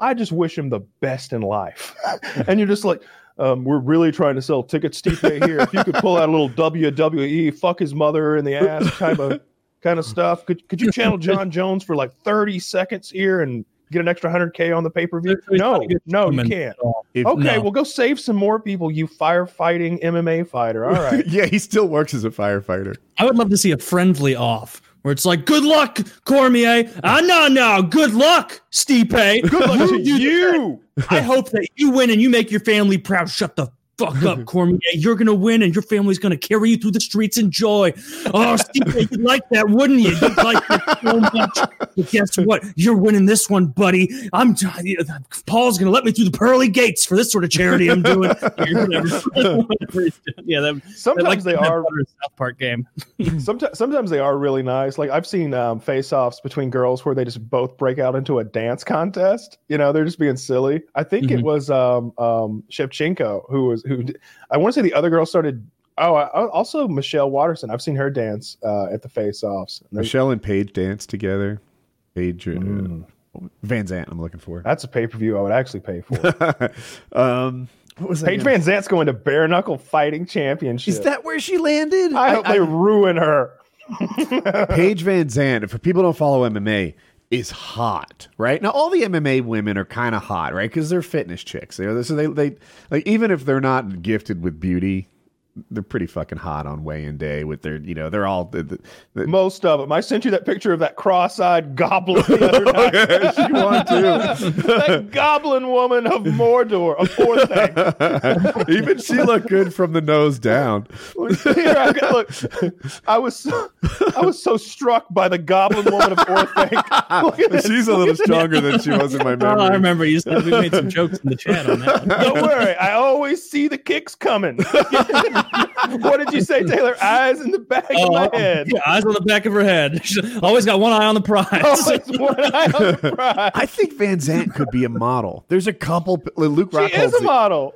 I just wish him the best in life. (laughs) and you're just like, um, we're really trying to sell tickets, Stipe here. If you could pull out a little WWE, fuck his mother in the ass kind of kind of stuff. Could could you channel Jon Jones for like 30 seconds here and get an extra 100k on the pay per view? No, no, you can't. If, Okay, No. well, go save some more people, you firefighting MMA fighter. All right. (laughs) yeah, he still works as a firefighter. I would love to see a friendly off where it's like, "Good luck, Cormier." Ah, no, no. Good luck, Stipe. Good luck to you. I hope that you win and you make your family proud. Shut the fuck up, (laughs) Cormier. You're gonna win, and your family's gonna carry you through the streets in joy. Oh, Stipe, you'd (laughs) like that, wouldn't you? You'd like that so much. But guess what? You're winning this one, buddy. I'm. Paul's gonna let me through the pearly gates for this sort of charity I'm doing. (laughs) Whatever he's doing. yeah, that, Sometimes like they are Butter South Park game. sometimes sometimes they are really nice. Like I've seen um, face-offs between girls where they just both break out into a dance contest. You know, they're just being silly. I think it Mhm. was um, um, Shevchenko who was who. I want to say the other girl started. Oh, I, I- also Michelle Waterson. I've seen her dance uh, at the face-offs. Michelle and Paige dance together. Paige uh, Mm. VanZant, I'm looking for. That's a pay-per-view I would actually pay for. (laughs) um, what was? Paige VanZant's going to bare knuckle fighting championship. Is that where she landed? I hope they ruin her. Paige VanZant, for people don't follow MMA, is hot, right? Now, all the MMA women are kind of hot, right? Because they're fitness chicks. So they, they, like, even if they're not gifted with beauty, they're pretty fucking hot on weigh-in day with their you know they're all the, the, the, Most of them. I sent you that picture of that cross-eyed goblin the other (laughs) oh, night. she won too. that goblin woman of Mordor, of Orthanc. (laughs) Even she looked good from the nose down. Here, I got, look, I was so, I was so struck by the goblin woman of Orthanc. (laughs) Look at this. She's a little stronger than she was in my Oh, I remember you said we made some jokes in the chat on that. one. Don't worry, I always see the kicks coming. What did you say, Taylor? Eyes in the back of my head. Oh, yeah, eyes on the back of her head. She's (laughs) Always got one eye on the prize. Always one eye on the prize. I think VanZant could be a model. There's a couple. Luke She is a model.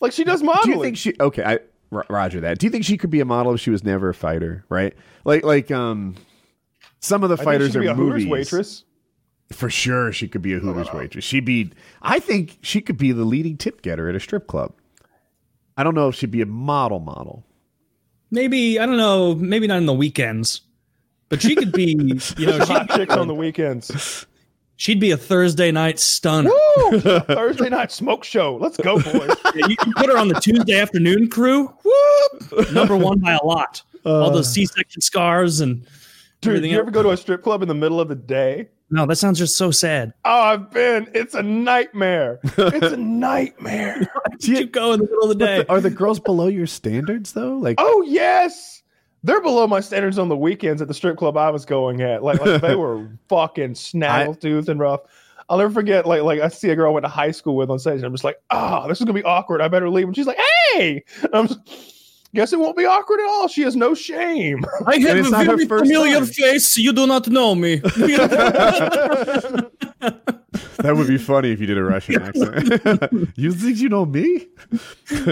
like she does modeling. Do you think she? Okay, I Roger that. Do you think she could be a model if she was never a fighter? Right? Like like um, some of the I think fighters she could are be a Hooters movies. waitress. For sure, she could be a Hooters waitress. She'd be. I think she could be the leading tip getter at a strip club. I don't know if she'd be a model model. maybe I don't know. Maybe not in the weekends, but she could be. You know, Hot she, chicks on the weekends. she'd be a Thursday night stunner. Woo! Thursday night smoke show. Let's go, boys. (laughs) Yeah, you can put her on the Tuesday afternoon crew. Whoop! Number one by a lot. All those uh. C-section scars and Dude, everything you else. ever go to a strip club in the middle of the day? No, that sounds just so sad. Oh, I've been. It's a nightmare. It's a (laughs) nightmare. (laughs) You go in the middle of the day. the- are the girls below your standards though? Like, Oh yes, they're below my standards on the weekends at the strip club I was going at. Like, like they were (laughs) fucking snaggletooth and rough. I'll never forget. Like, like I see a girl I went to high school with on stage. And I'm just like, ah, this is gonna be awkward. I better leave. And she's like, hey, and I'm just, guess it won't be awkward at all. She has no shame. (laughs) I have it's a her very first familiar time. face. You do not know me. (laughs) (laughs) that would be funny if you did a Russian accent. you think you know me?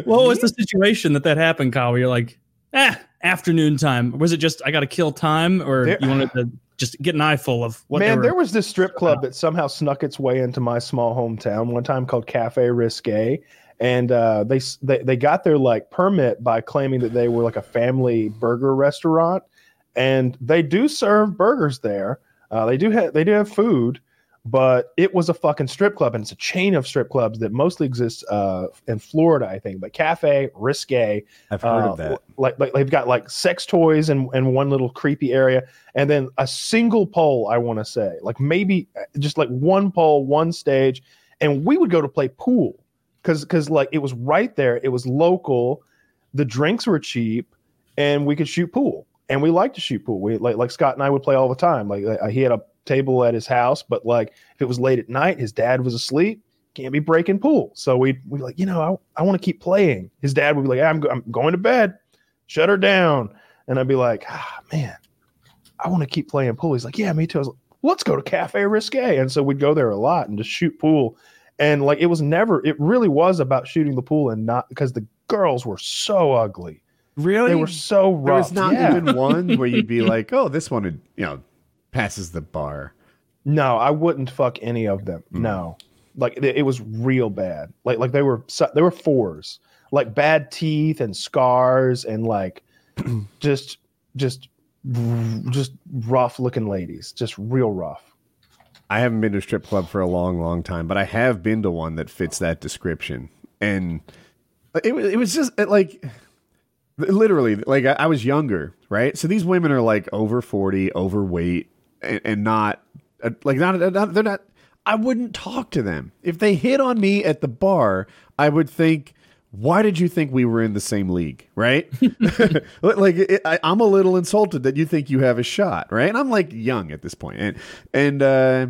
what was the situation that that happened, Kyle? Where you're like, ah, afternoon time. Was it just I got to kill time, or There- you wanted to just get an eyeful of what? Man, there was this strip club that somehow snuck its way into my small hometown one time called Cafe Risque. And uh, they, they they got their like permit by claiming that they were like a family burger restaurant, and they do serve burgers there. Uh, they do have they do have food, but it was a fucking strip club, and it's a chain of strip clubs that mostly exists uh, in Florida, I think. But Cafe Risque, I've heard uh, of that. Like, like they've got like sex toys in, in one little creepy area, and then a single pole. I want to say, like maybe uh, just like one pole, one stage, and we would go to play pool because because like it was right there. It was local. The drinks were cheap, and we could shoot pool. And we like to shoot pool. We like like Scott and I would play all the time. Like uh, he had a table at his house, but like if it was late at night, his dad was asleep. Can't be breaking pool. So we we like you know I, I want to keep playing. His dad would be like I'm I'm going to bed. Shut her down. And I'd be like ah man, I want to keep playing pool. He's like yeah me too. I was like let's go to Cafe Risque. And so we'd go there a lot and just shoot pool. And like it was never it really was about shooting the pool and not because the girls were so ugly. Really? They were so rough there was not Yeah. even one where you'd be (laughs) like, "Oh, this one would, you know, passes the bar." No, I wouldn't fuck any of them. Mm. No, like it, it was real bad. Like like they were they were fours, like bad teeth and scars and like (clears throat) just just just rough looking ladies, just real rough. I haven't been to a strip club for a long, long time, but I have been to one that fits that description. And it, wa- it was just like, literally, like I, I was younger, right? So these women are like over 40, overweight, and, and not, uh, like, not, not, they're not, I wouldn't talk to them. If they hit on me at the bar, I would think, why did you think we were in the same league, right? (laughs) like it, I, I'm a little insulted that you think you have a shot, right? And I'm like young at this point, and and uh,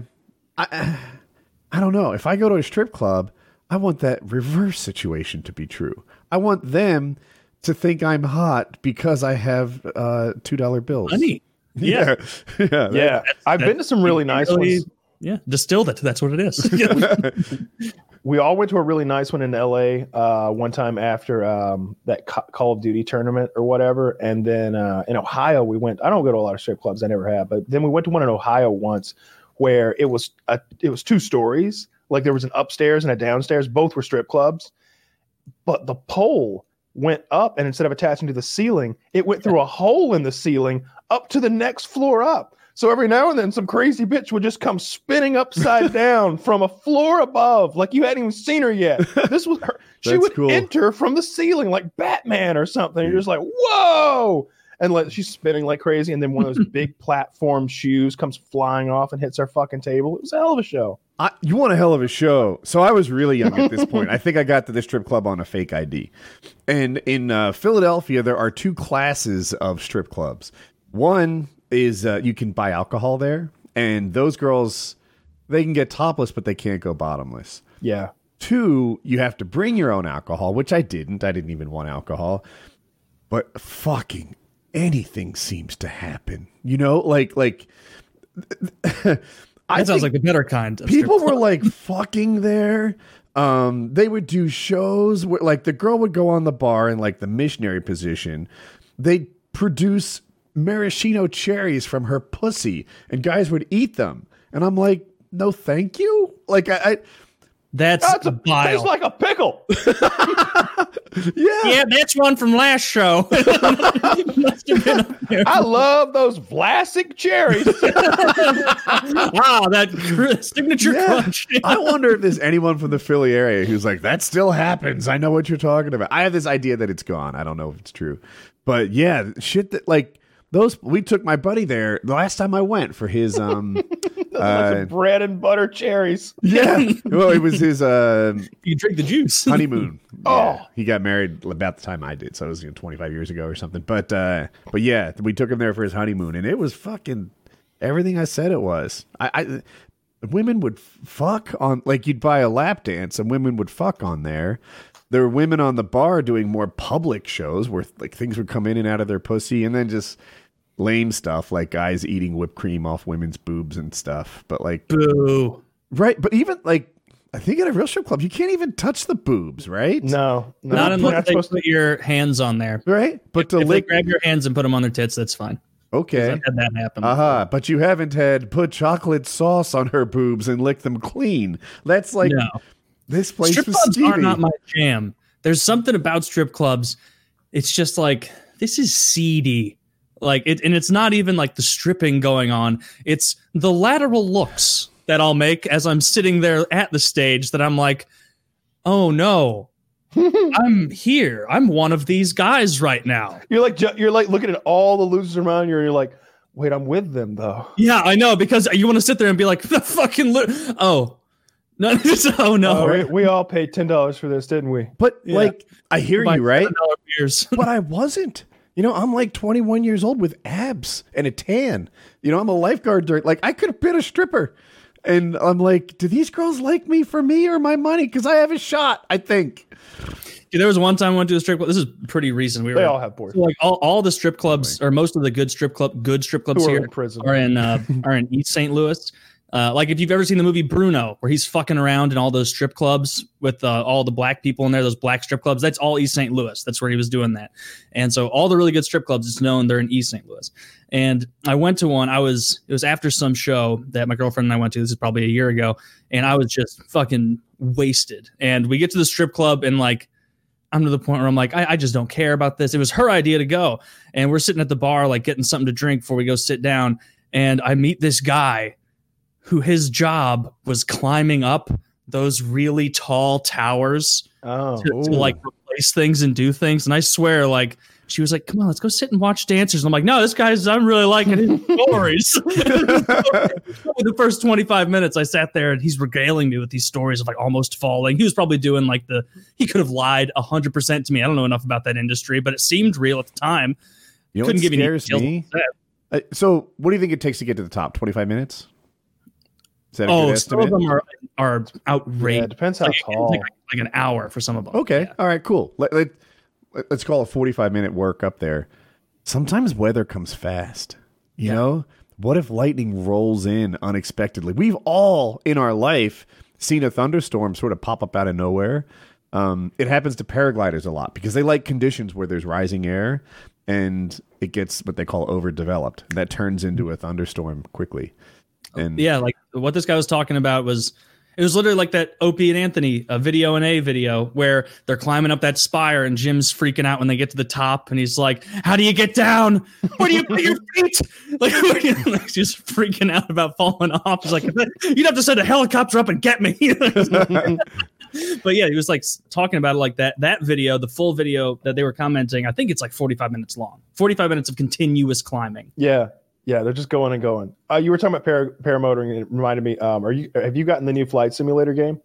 I (sighs) I don't know if I go to a strip club, I want that reverse situation to be true. I want them to think I'm hot because I have uh, two dollar bills. Honey. (laughs) Yeah. yeah, yeah. Yeah, I've been to some really nice really- ones. Yeah. Distilled it. That's what it is. (laughs) (laughs) We all went to a really nice one in LA uh, one time after um, that Call of Duty tournament or whatever. And then uh, in Ohio, we went. I don't go to a lot of strip clubs. I never have. But then we went to one in Ohio once where it was a, it was two stories. Like there was an upstairs and a downstairs. Both were strip clubs, but the pole went up, and instead of attaching to the ceiling, it went through a hole in the ceiling up to the next floor up. So every now and then, some crazy bitch would just come spinning upside (laughs) down from a floor above, like you hadn't even seen her yet. This was her. (laughs) she would cool. enter from the ceiling like Batman or something. You're just like, whoa! And like she's spinning like crazy, and then one of those (laughs) big platform shoes comes flying off and hits our fucking table. It was a hell of a show. I, you want a hell of a show. So I was really young at this point. I think I got to the strip club on a fake ID. And in uh, Philadelphia, there are two classes of strip clubs. One is uh, you can buy alcohol there, and those girls, they can get topless, but they can't go bottomless. Yeah. Two, you have to bring your own alcohol, which I didn't. I didn't even want alcohol. But fucking anything seems to happen. You know, like like (laughs) I That sounds like the better kind. People were like fucking there. Um, they would do shows where like the girl would go on the bar in like the missionary position. They'd produce maraschino cherries from her pussy, and guys would eat them. And I'm like, no, thank you. Like I, I that's, That's a vile. tastes like a pickle. (laughs) yeah. yeah, that's one from last show. Must have been. I love those Vlasic cherries. (laughs) wow, that signature Yeah. crunch. I wonder if there's anyone from the Philly area who's like, that still happens. I know what you're talking about. I have this idea that it's gone. I don't know if it's true. But yeah, shit that like those we took my buddy there the last time I went for his (laughs) um Uh, bread and butter cherries. yeah. (laughs) Well, it was his uh you drink the juice. (laughs) honeymoon. Oh. Yeah. he got married about the time I did, so it was you know, 25 years ago or something. But uh but yeah, we took him there for his honeymoon and it was fucking everything I said it was. I, I women would fuck on like you'd buy a lap dance and women would fuck on there. There were women on the bar doing more public shows where like things would come in and out of their pussy and then just lame stuff like guys eating whipped cream off women's boobs and stuff. But like Boo. right, but even like I think at a real strip club you can't even touch the boobs, right? No, no Not you're unless they supposed put your hands on there. Right? But to if they lick grab your hands and put them on their tits, that's fine. Okay. I've had that happen. Uh huh. But you haven't had put chocolate sauce on her boobs and lick them clean. That's like no. This place strip clubs are not my jam. There's something about strip clubs. It's just like this is seedy. Like it, and it's not even like the stripping going on. It's the lateral looks that I'll make as I'm sitting there at the stage. That I'm like, oh no, (laughs) I'm here. I'm one of these guys right now. You're like you're like looking at all the losers around you, and you're like, wait, I'm with them though. Yeah, I know because you want to sit there and be like, (laughs) the fucking li- oh. (laughs) No, oh no! Oh, we, we all paid ten dollars for this, didn't we? But Yeah. like I hear you, right? $7 beers. (laughs) but I wasn't. You know, I'm like 21 years old with abs and a tan. You know, I'm a lifeguard during like I could have been a stripper. And I'm like, do these girls like me for me or my money? Because I have a shot, I think. Dude, there was one time I went to a strip club. This is pretty recent. We were They all have boards. Like all, all the strip clubs or most of the good strip club good strip clubs Who are here in prison? are in uh, (laughs) are in East St. Louis. Uh, like if you've ever seen the movie Bruno, where he's fucking around in all those strip clubs with uh, all the black people in there, those black strip clubs. That's all East St. Louis. That's where he was doing that. And so all the really good strip clubs, it's known they're in East St. Louis. And I went to one. I was it was after some show that my girlfriend and I went to. This is probably a year ago, and I was just fucking wasted. And we get to the strip club and like. I'm to the point where I'm like, I, I just don't care about this. It was her idea to go. And we're sitting at the bar, like getting something to drink before we go sit down. And I meet this guy who his job was climbing up those really tall towers Oh, to, to like replace things and do things. And I swear, like, she was like, "Come on, let's go sit and watch dancers." And I'm like, "No, this guy's. I'm really liking his (laughs) stories." (laughs) (laughs) the first 25 minutes, I sat there and he's regaling me with these stories of like almost falling. He was probably doing like the. He could have lied 100 percent to me. I don't know enough about that industry, but it seemed real at the time. You know Couldn't what give you any scares details me? Uh, so, what do you think it takes to get to the top? 25 minutes? Is that a Oh, some of them are are yeah, outrageous. it depends how like, tall. like, like an hour for some of them. Okay. Yeah. All right, cool. Let, let, us call it 45 minute work up there. Sometimes weather comes fast. You Yeah. know? What if lightning rolls in unexpectedly? We've all in our life seen a thunderstorm sort of pop up out of nowhere. Um, it happens to paragliders a lot because they like conditions where there's rising air and it gets what they call overdeveloped. That turns into a thunderstorm quickly. And Yeah, like what this guy was talking about was, It was literally like that Opie and Anthony a video and a video where they're climbing up that spire and Jim's freaking out when they get to the top and he's like, "How do you get down? Where do you put your (laughs) feet?" Like, (laughs) like just freaking out about falling off. He's like, "You'd have to send a helicopter up and get me." (laughs) but yeah, he was like talking about it like that. That video, the full video that they were commenting, I think it's like 45 minutes long. 45 minutes of continuous climbing. Yeah, yeah, they're just going and going. Uh, you were talking about para, paramotoring, and it reminded me. Um, are you have you gotten the new flight simulator game?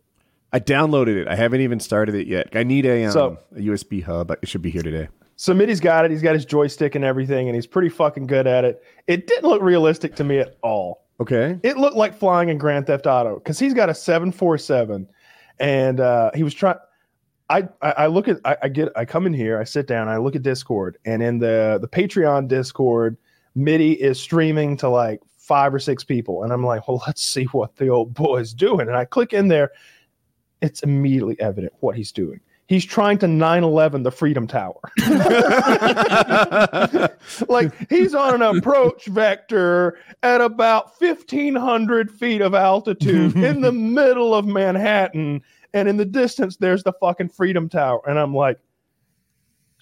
I downloaded it. I haven't even started it yet. I need a, um, So- a USB hub. It should be here today. So Mitty's got it. He's got his joystick and everything, and he's pretty fucking good at it. It didn't look realistic to me at all. Okay. It looked like flying in Grand Theft Auto because he's got a seven four seven, and uh, he was trying. I, I look at I, I get I come in here I sit down I look at Discord and in the the Patreon Discord Mitty is streaming to like five or six people. And I'm like well let's see what the old boy's doing. And I click in there. It's immediately evident what he's doing. He's trying to 9/11 the Freedom Tower. (laughs) Like he's on an approach vector at about 1500 feet of altitude (laughs) in the middle of Manhattan. And in the distance there's the fucking freedom tower. And i'm like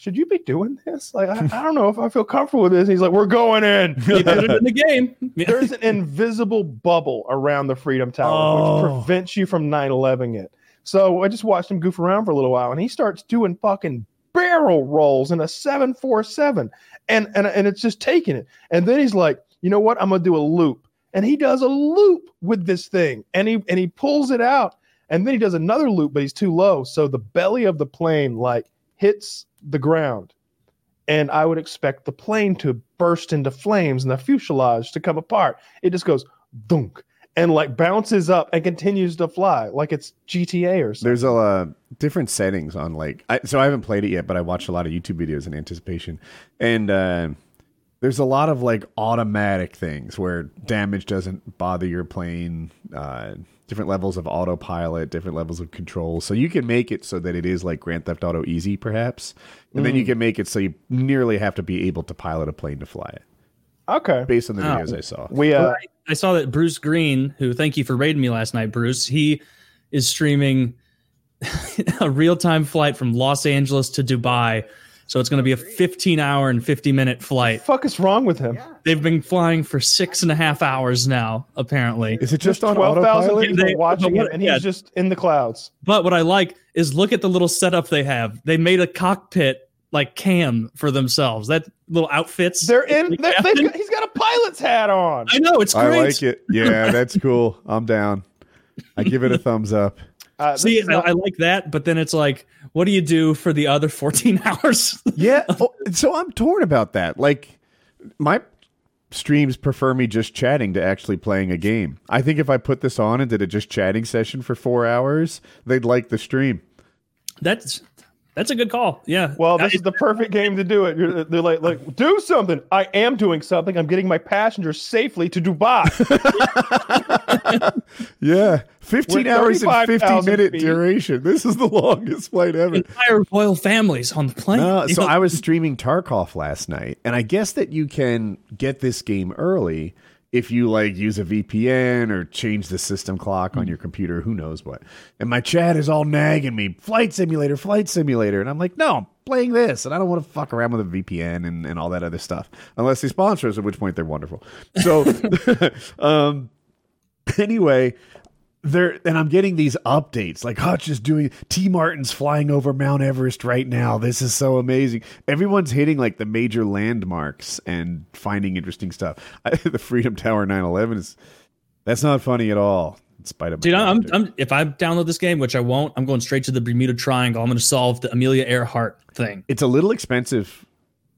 should you be doing this? Like i, I don't know if i feel comfortable with this. He's like we're going in. He did it in the game. (laughs) there's an invisible bubble around the freedom tower Oh. which prevents you from 9-11 it. So i just watched him goof around for a little while and he starts doing fucking barrel rolls in a 747 and and, and it's just taking it. And then he's like you know what? I'm gonna do a loop. And he does a loop with this thing and he and he pulls it out and then he does another loop but he's too low. So the belly of the plane like hits the ground. And i would expect the plane to burst into flames and the fuselage to come apart. It just goes dunk and like bounces up and continues to fly like it's gta or something. There's a uh, different settings on like I, so I haven't played it yet, but I watched a lot of YouTube videos in anticipation, and uh, there's a lot of like automatic things where damage doesn't bother your plane. Uh, different levels of autopilot, different levels of control. So you can make it so that it is like Grand Theft Auto easy, perhaps, and then you can make it so you nearly have to be able to pilot a plane to fly it, okay based on the Oh. videos I saw. we uh I, I saw that Bruce Greene, who thank you for raiding me last night, Bruce. He is streaming (laughs) a real time flight from Los Angeles to Dubai. So it's going to be a 15 hour and 50 minute flight. What the fuck is wrong with him They've been flying for six and a half hours now, apparently. Is it just on 12,000 autopilot? people They- watching but him, and yeah. he's just in the clouds. But what I like is look at the little setup they have. They made a cockpit like cam for themselves. That little outfits. They're in. They're, they've got, he's got a pilot's hat on. I know it's I like it. Yeah, that's cool. I'm down. I give it a thumbs up. Uh, See, is I, I like that, but then it's like, what do you do for the other 14 (laughs) hours? Yeah. Oh, so I'm torn about that. Like, my streams prefer me just chatting to actually playing a game. I think if I put this on and did a just chatting session for four hours, they'd like the stream. That's that's a good call. Yeah. well, this I- is the perfect game to do it. You're, they're like, like, do something. I am doing something. I'm getting my passengers safely to Dubai. (laughs) Yeah. 15 We're hours and 50 minute feet. duration. This is the longest flight ever. entire royal families on the plane. No, so (laughs) I was streaming Tarkov last night, and I guess that you can get this game early if you like use a VPN or change the system clock on your computer, who knows what. And my chat is all nagging me, flight simulator, flight simulator. And I'm like, no, I'm playing this, and I don't want to fuck around with a VPN and, and all that other stuff. Unless they sponsor us, at which point they're wonderful. So (laughs) um anyway, there and I'm getting these updates like Hutch is doing T Martin's flying over Mount Everest right now. This is so amazing. Everyone's hitting like the major landmarks and finding interesting stuff. I, (laughs) the Freedom Tower 911 is that's not funny at all. In spite of Dude, I'm. I'm if I download this game, which I won't, I'm going straight to the Bermuda Triangle. I'm going to solve the Amelia Earhart thing. it's a little expensive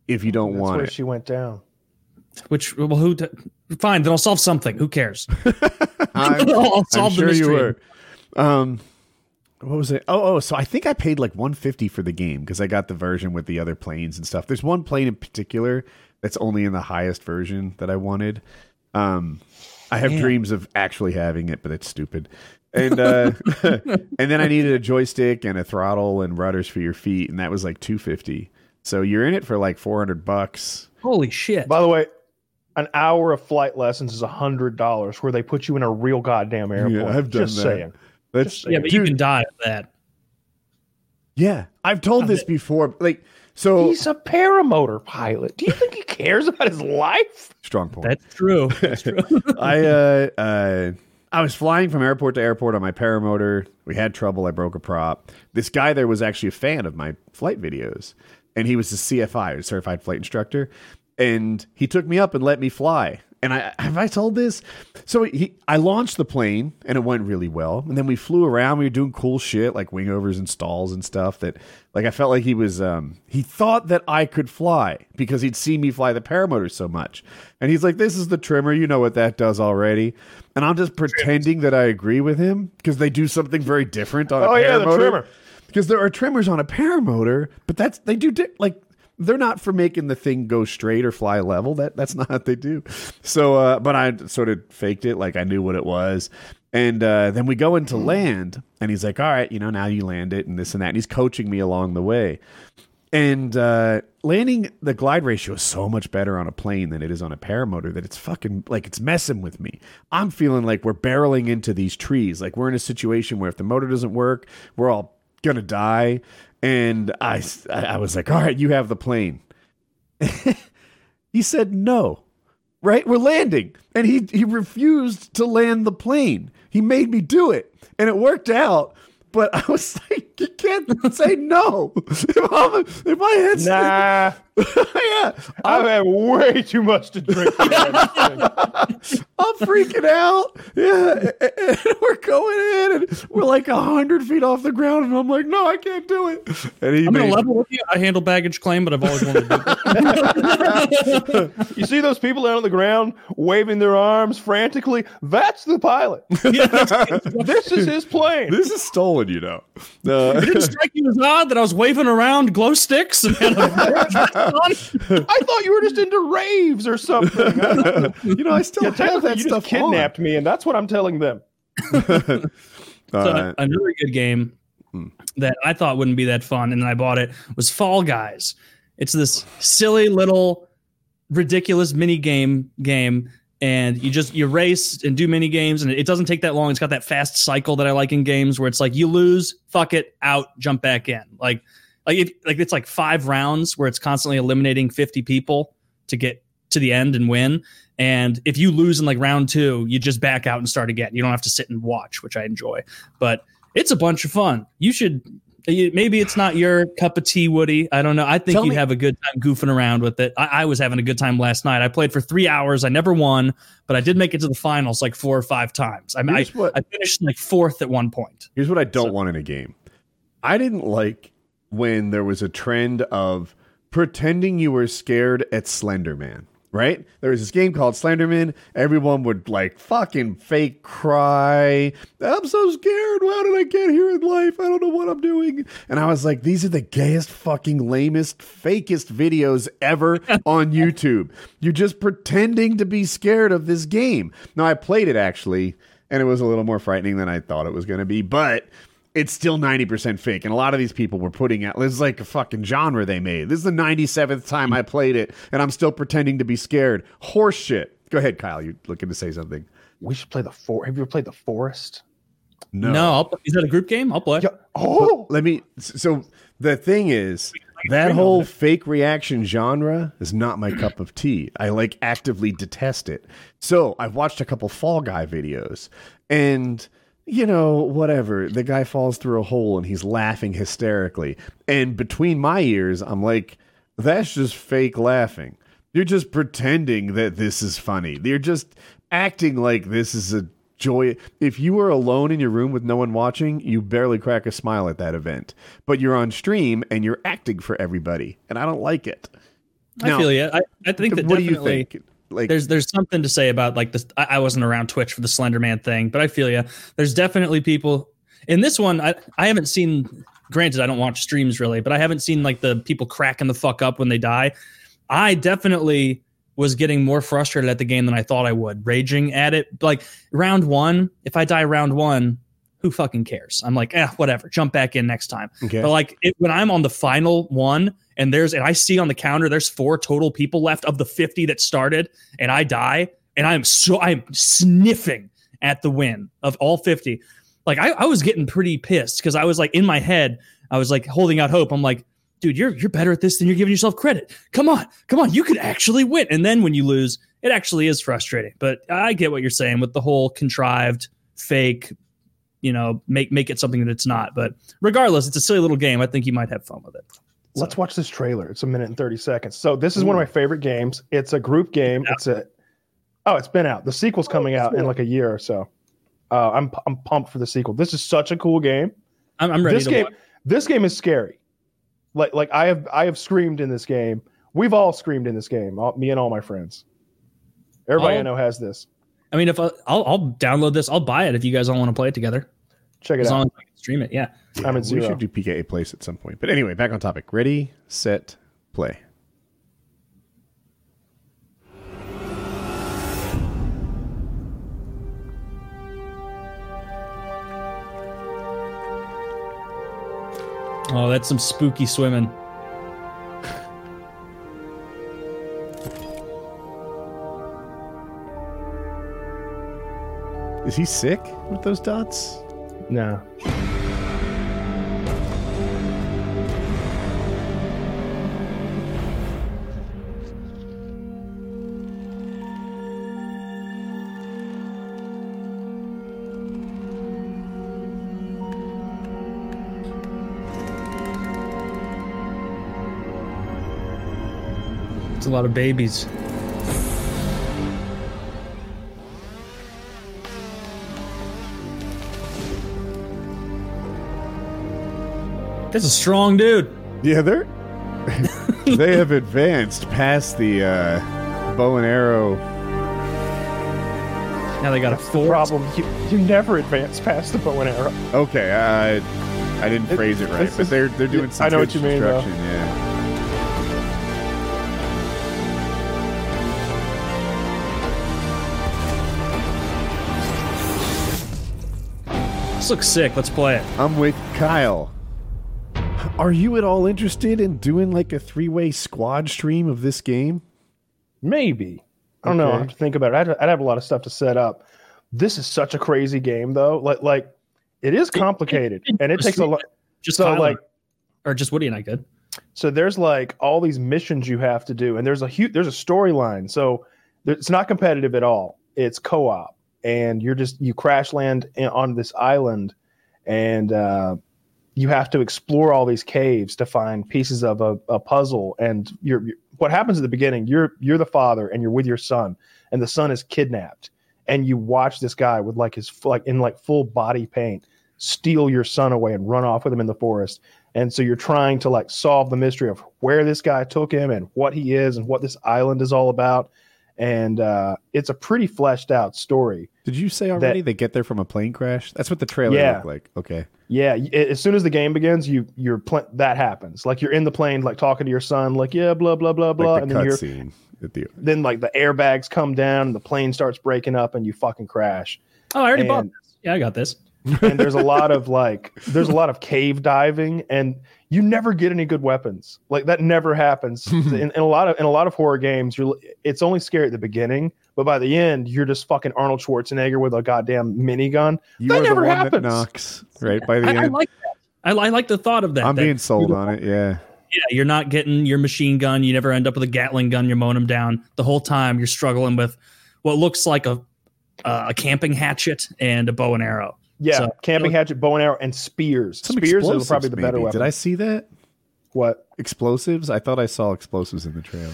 if you don't That's want where it. she went down. Which well, who? t- fine, then I'll solve something. Who cares? (laughs) (laughs) I'm, I'll I'm solve the sure you mystery. were. Um, what was it? Oh, oh, so I think I paid like 150 for the game because I got the version with the other planes and stuff. There's one plane in particular that's only in the highest version that I wanted. Um, I have Damn. dreams of actually having it, but it's stupid. And uh, (laughs) and then I needed a joystick and a throttle and rudders for your feet, and that was like 250. So you're in it for like 400 bucks. Holy shit! By the way, an hour of flight lessons is a hundred dollars, where they put you in a real goddamn airplane. I've done Just that. saying. That's Yeah, but you dude, can die at that. yeah. I've told this before. Like, so He's a paramotor pilot. Do you think he cares about his life? strong point. That's true. (laughs) That's true. (laughs) I uh, uh, I was flying from airport to airport on my paramotor. We had trouble. I broke a prop. This guy there was actually a fan of my flight videos, and he was a CFI, a certified flight instructor, and he took me up and let me fly. And I have I told this? So he, I launched the plane and it went really well. And then we flew around. We were doing cool shit like wingovers and stalls and stuff. That like I felt like he was. Um, he thought that I could fly because he'd seen me fly the paramotor so much. And he's like, "This is the trimmer. You know what that does already." And I'm just pretending that I agree with him because they do something very different on. Oh, a yeah, the trimmer. Because there are trimmers on a paramotor, but that's they do di- like they're not for making the thing go straight or fly level. That that's (laughs) not what they do. So, uh, but I sort of faked it, like I knew what it was. And uh, then we go into land, and he's like, "All right, you know, now you land it, and this and that." And he's coaching me along the way. And uh, landing the glide ratio is so much better on a plane than it is on a paramotor that it's fucking like it's messing with me. I'm feeling like we're barreling into these trees. Like we're in a situation where if the motor doesn't work, we're all gonna die. And I, I was like, all right, you have the plane. (laughs) he said no. Right? We're landing. And he he refused to land the plane. He made me do it. And it worked out. But I was (laughs) like, you can't say no. (laughs) If, I'm, if my head's Nah, (laughs) yeah, I've had way too much to drink. (laughs) I'm freaking out. Yeah, and (laughs) we're going in, and we're like a hundred feet off the ground, and I'm like, no, I can't do it. And he I'm gonna made- level with you. I handle baggage claim, but I've always wanted to do that. you see those people down on the ground waving their arms frantically? That's the pilot. this is his plane. this is stolen, you know. Uh, It didn't strike you as odd that I was waving around glow sticks and had? I thought you were just into raves or something. (laughs) you know, I still Yeah, have that you stuff just kidnapped me, and that's what I'm telling them. on. (laughs) So Uh, another good game that I thought wouldn't be that fun, and then I bought it was Fall Guys. It's this silly little ridiculous mini game game and you just you race and do mini games and it doesn't take that long it's got that fast cycle that i like in games where it's like you lose fuck it out jump back in like like if like it's like five rounds where it's constantly eliminating 50 people to get to the end and win. And if you lose in like round two you just back out and start again. You don't have to sit and watch which i enjoy. But it's a bunch of fun. You should maybe it's not your cup of tea woody. I don't know. I think Tell you'd me- have a good time goofing around with it. I, I was having a good time last night. I played for three hours. I never won but i did make it to the finals like four or five times. I, I, what- I finished like fourth at one point. Here's what I don't want in a game. I didn't like when there was a trend of pretending you were scared at Slenderman. Right? There was this game called Slenderman. Everyone would like fucking fake cry. I'm so scared. How did I get here in life? I don't know what I'm doing. And I was like, these are the gayest, fucking lamest, fakest videos ever (laughs) on YouTube. You're just pretending to be scared of this game. Now, I played it actually, and it was a little more frightening than I thought it was going to be, but it's still 90% fake. And a lot of these people were putting out, this is like a fucking genre they made. This is the 97th time I played it, and I'm still pretending to be scared. Horse shit. Go ahead, Kyle. You're looking to say something? We should play the for. Have you ever played the Forest? no, I'll, is that a group game i'll play Yeah. Oh, Let me. So the thing is, that whole fake reaction genre is not my cup of tea. I like actively detest it. So I've watched a couple Fall Guy videos, and you know, whatever. The guy falls through a hole and he's laughing hysterically, and between my ears, I'm like, that's just fake laughing. You're just pretending that this is funny. You're just acting like this is a joy. If you were alone in your room with no one watching, you barely crack a smile at that event. But you're on stream and you're acting for everybody, and I don't like it. i Now, feel you i, I think that what do you think? Like, there's there's something to say about like this. I, I wasn't around Twitch for the Slender Man thing, but I feel you. There's definitely people in this one. I I haven't seen. Granted, I don't watch streams really, but I haven't seen like the people cracking the fuck up when they die. I definitely was getting more frustrated at the game than I thought I would, raging at it. Like round one, if I die round one, who fucking cares? I'm like, eh, whatever. Jump back in next time. okay. But like it, when I'm on the final one and there's and I see on the counter there's four total people left of the 50 that started and I die and I'm so I'm sniffing at the win of all 50. like I, I was getting pretty pissed because I was like in my head, I was like holding out hope. I'm like, dude, you're you're better at this than you're giving yourself credit. Come on, come on, you could actually win. And then when you lose, it actually is frustrating. But I get what you're saying with the whole contrived, fake, you know, make make it something that it's not. But regardless, it's a silly little game. I think you might have fun with it. Let's watch this trailer. It's a minute and 30 seconds. So this is one of my favorite games. It's a group game. It's a Oh, it's been out. The sequel's coming out in like a year or so. Uh, I'm I'm pumped for the sequel. This is such a cool game. I'm, I'm ready this to game watch. this game is scary. Like like I have I have screamed in this game. We've all screamed in this game. All, me and all my friends. Everybody I All- know has this. I mean, if I, I'll I'll download this, I'll buy it if you guys all want to play it together. Check it As long out. as I can stream it, yeah. I'm at we should do PKA place at some point. But anyway, back on topic. Ready, set, play. Oh, that's some spooky swimming. Is he sick with those dots? No. Lot of babies. That's a strong dude. Yeah, they're (laughs) they have advanced past the uh, bow and arrow. Now they got a The problem you, you never advance past the bow and arrow. Okay, I I didn't It- phrase it right, but they're they're doing I some know good what you mean, though. construction. Yeah. This looks sick. Let's play it. I'm with Kyle. Are you at all interested in doing like a three way squad stream of this game? Maybe. I don't know. I have to think about it. I'd, I'd have a lot of stuff to set up. This is such a crazy game, though. Like, like it is complicated, and it takes a lot. Just So, Tyler. like, or just Woody and I could. so there's like all these missions you have to do, and there's a huge, there's a storyline. So it's not competitive at all. It's co-op, and you're just you crash land in, on this island, and uh, you have to explore all these caves to find pieces of a, a puzzle. And you're, you're what happens at the beginning. You're you're the father, and you're with your son, and the son is kidnapped, and you watch this guy with like his like in like full body paint steal your son away and run off with him in the forest. And so you're trying to like solve the mystery of where this guy took him and what he is and what this island is all about. And uh, it's a pretty fleshed out story. Did you say already they get there from a plane crash? That's what the trailer Yeah. looked like. Okay. Yeah, as soon as the game begins, you you're pl- that happens. Like you're in the plane, like talking to your son, like yeah, blah blah blah blah, Like and the then you're cutscene at the then like the airbags come down and the plane starts breaking up and you fucking crash. Oh, I already bought this. Yeah, I got this. and there's a lot of like there's a lot of cave diving and you never get any good weapons like that never happens (laughs) in, in a lot of in a lot of horror games you're it's only scary at the beginning but by the end you're just fucking arnold schwarzenegger with a goddamn minigun You That are never the one happens. that knocks right by the I, I end. like that. I, I like the thought of that. I'm that- being sold on it. Yeah. Yeah, you're not getting your machine gun. You never end up with a Gatling gun. You're mowing them down the whole time. You're struggling with what looks like a uh, a camping hatchet and a bow and arrow. Yeah So- camping hatchet bow and arrow and spears spears is probably the better maybe. weapon Did I see that? what Explosives? I thought I saw explosives in the trailer.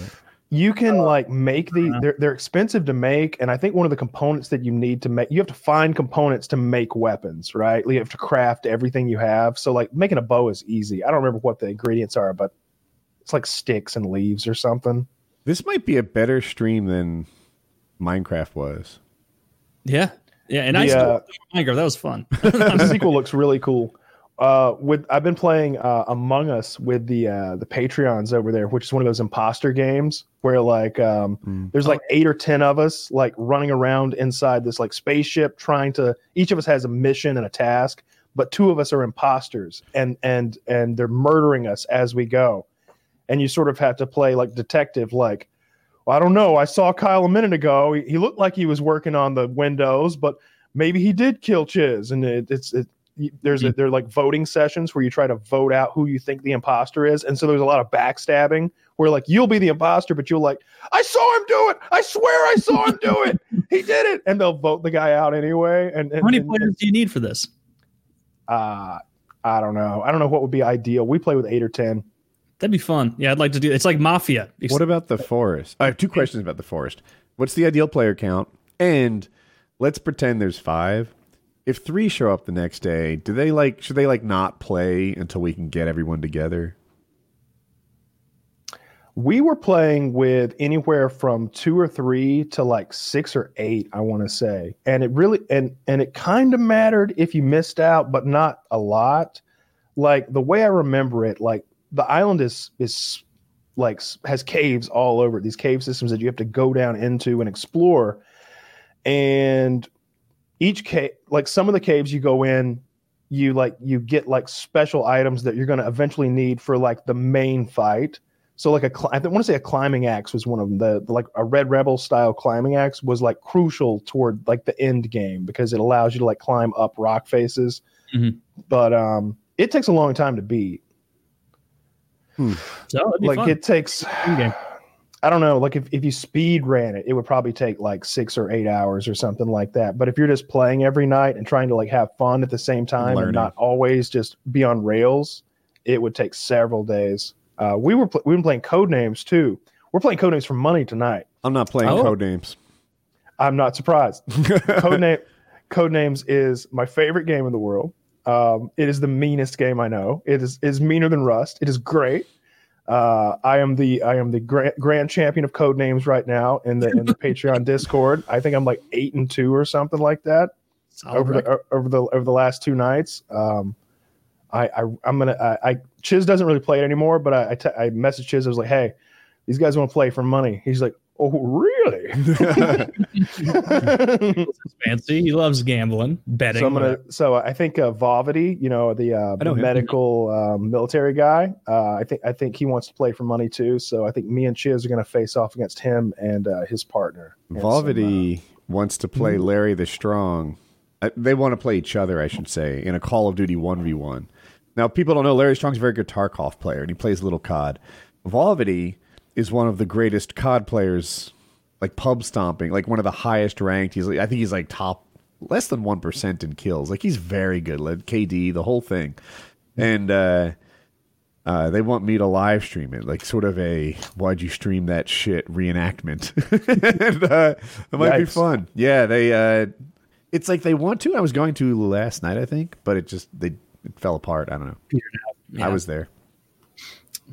you can like make the Uh-huh. they're, they're expensive to make and i think one of the components that you need to make you have to find components to make weapons right you have to craft everything you have so like making a bow is easy i don't remember what the ingredients are but it's like sticks and leaves or something This might be a better stream than Minecraft was. Yeah, yeah, and I The, still uh, Minecraft. That was fun. (laughs) the (laughs) sequel looks really cool uh with i've been playing uh among us with the uh the patreons over there which is one of those imposter games where like um Mm. there's like eight or ten of us like running around inside this like spaceship trying to each of us has a mission and a task but two of us are imposters and and and they're murdering us as we go and you sort of have to play like detective like well, i don't know i saw kyle a minute ago he, he looked like he was working on the windows but maybe he did kill Chiz, and it, it's it, there's a, there are like voting sessions where you try to vote out who you think the imposter is, and so there's a lot of backstabbing where like you'll be the imposter, but you'll like I saw him do it, I swear I saw him do it, he did it, and they'll vote the guy out anyway. And, and How many and- players do you need for this? uh, I don't know, I don't know what would be ideal. We play with eight or ten. That'd be fun. Yeah, I'd like to do. It's like Mafia. What about the forest? I have two questions about the forest. What's the ideal player count? And let's pretend there's five. If three show up the next day, do they like should they like not play until we can get everyone together? we were playing with anywhere from two or three to like six or eight i want to say and it really and and it kind of mattered if you missed out but not a lot like the way i remember it like the island is is like has caves all over it these cave systems that you have to go down into and explore and each cave like some of the caves you go in you like you get like special items that you're going to eventually need for like the main fight so like a, I want to say a climbing axe was one of them. The, the like a Red Rebel style climbing axe was like crucial toward like the end game because it allows you to like climb up rock faces. Mhm. But um, it takes a long time to beat. So it'd be Like fun. it takes, game. (sighs) I don't know. Like if if you speed ran it, it would probably take like six or eight hours or something like that. But if you're just playing every night and trying to like have fun at the same time Learning. and not always just be on rails, it would take several days. Uh, we were pl- we've been playing code names too. We're playing code names for money tonight. I'm not playing Oh. code names. I'm not surprised. (laughs) code name code names is my favorite game in the world. Um, it is the meanest game I know. It is is meaner than Rust. It is great. Uh, I am the I am the grand, grand champion of Codenames right now in the in the (laughs) Patreon Discord. I think I'm like eight and two or something like that over the over the over the last two nights. Um, I, I I'm gonna I, I Chiz doesn't really play it anymore, but I I, I messaged Chiz. I was like, hey, these guys want to play for money. He's like, oh really? (laughs) fancy. He loves gambling, betting. so I'm gonna. So I think uh, Vavity, you know, the, uh, know medical um, military guy. Uh, I think I think he wants to play for money too. So I think me and Chiz are gonna face off against him and uh, his partner. And some, uh, wants to play Larry the Strong. Uh, they want to play each other, I should say, in a Call of Duty 1v1. Now, people don't know Larry Strong's a very good Tarkov player, and he plays a little COD. Volvity is one of the greatest COD players, like pub stomping, like one of the highest ranked. He's like, I think he's like top, less than 1% in kills. Like, he's very good. Like, KD, the whole thing. And, uh, uh, they want me to live stream it, like sort of a "Why'd you stream that shit?" reenactment. (laughs) and, uh, it might be fun. Yeah, they. Uh, it's like they want to. I was going to last night, I think, but it just they it fell apart. I don't know. Yeah. I was there.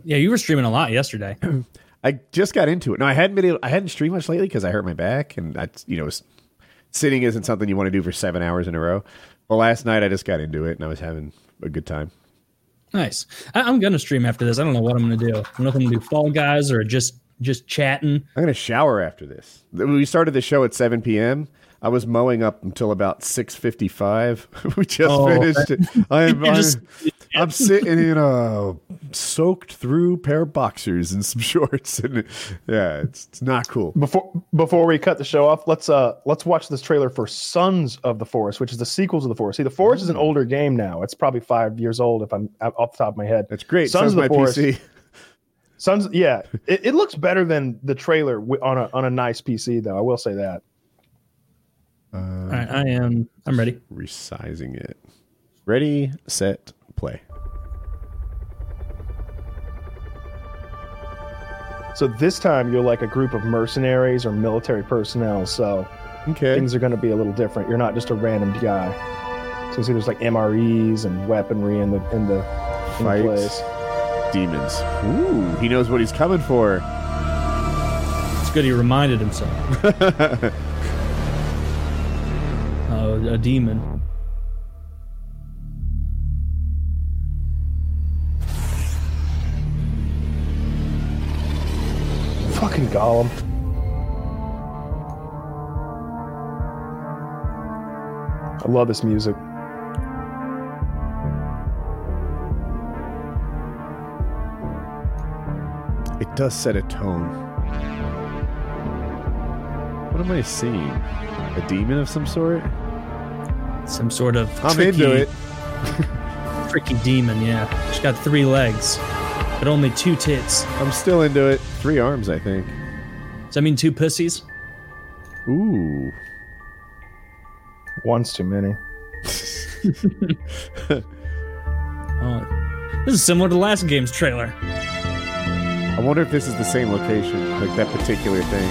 Yeah, you were streaming a lot yesterday. (clears throat) I just got into it. No, I hadn't been. Able, I hadn't streamed much lately because I hurt my back, and I, you know, sitting isn't something you want to do for seven hours in a row. Well, last night I just got into it, and I was having a good time. nice. I, I'm gonna stream after this. I don't know what I'm gonna do. I don't know if I'm gonna do Fall Guys or just just chatting. I'm gonna shower after this. We started the show at 7 p.m. I was mowing up until about 6:55. (laughs) we just Oh, finished. it. (laughs) I'm, I'm, just- I'm sitting in a soaked through pair of boxers and some (laughs) shorts, and yeah, it's, it's not cool. Before before we cut the show off, let's uh let's watch this trailer for Sons of the Forest, which is the sequels of the Forest. See, the Forest is an older game now. It's probably five years old if I'm off the top of my head. That's great. Sons Sounds of the my Forest. PC. (laughs) Sons, yeah, it, it looks better than the trailer on a on a nice PC though. I will say that. All right, I am. I'm ready. Resizing it. Ready, set, play. So this time you're like a group of mercenaries or military personnel. So Okay. things are going to be a little different. You're not just a random guy. So you see, there's like MREs and weaponry in the in the, in the Fights. place. Demons. Ooh, he knows what he's coming for. It's good he reminded himself. (laughs) Oh, a demon. Fucking Gollum. I love this music. It does set a tone. What am I seeing? A demon of some sort? Some sort of I'm tricky, into it. (laughs) tricky demon. Yeah, she's got three legs, but only two tits. I'm still into it. Three arms, I think. Does that mean two pussies? Ooh. One's too many. (laughs) Oh, this is similar to the last game's trailer. I wonder if this is the same location, like that particular thing.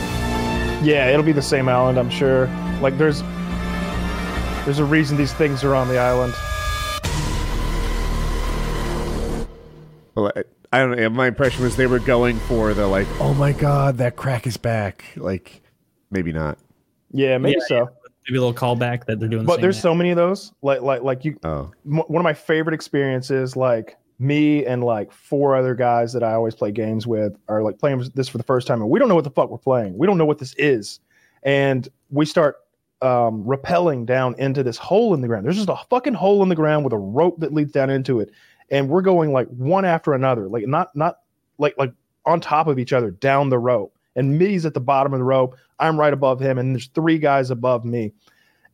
Yeah, it'll be the same island, I'm sure. Like there's there's a reason these things are on the island. Well, I, I don't know. My impression was they were going for the like, oh my god, that crack is back. Like, maybe not. Yeah, maybe Yeah, so. Maybe a little callback that they're doing. the But same there's now. so many of those. Like like like you Oh, m- one of my favorite experiences like me and like four other guys that I always play games with are like playing this for the first time and we don't know what the fuck we're playing. We don't know what this is. And we start um, rappelling down into this hole in the ground. There's just a fucking hole in the ground with a rope that leads down into it. And we're going like one after another, like not not like like on top of each other down the rope. And Mitty's at the bottom of the rope. I'm right above him, and there's three guys above me.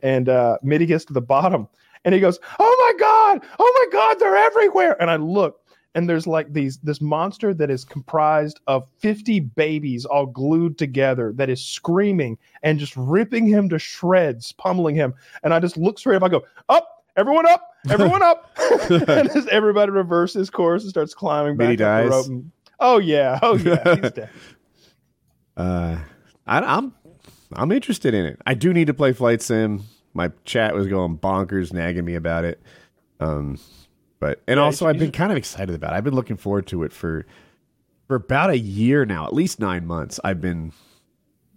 And uh, Mitty gets to the bottom, and he goes, "Oh my god! Oh my god! They're everywhere!" And I look, and there's like these this monster that is comprised of 50 babies all glued together that is screaming and just ripping him to shreds, pummeling him. And I just look straight up. I go, "Up! Everyone up! (laughs) Everyone up!" (laughs) and as everybody reverses course and starts climbing back the dies? rope. and- oh yeah! Oh yeah! (laughs) He's dead. uh, I, I'm I'm interested in it. I do need to play Flight Sim. My chat was going bonkers, nagging me about it. Um, but and Yeah, also I've been kind of excited about it. I've been looking forward to it for for about a year now, at least nine months. I've been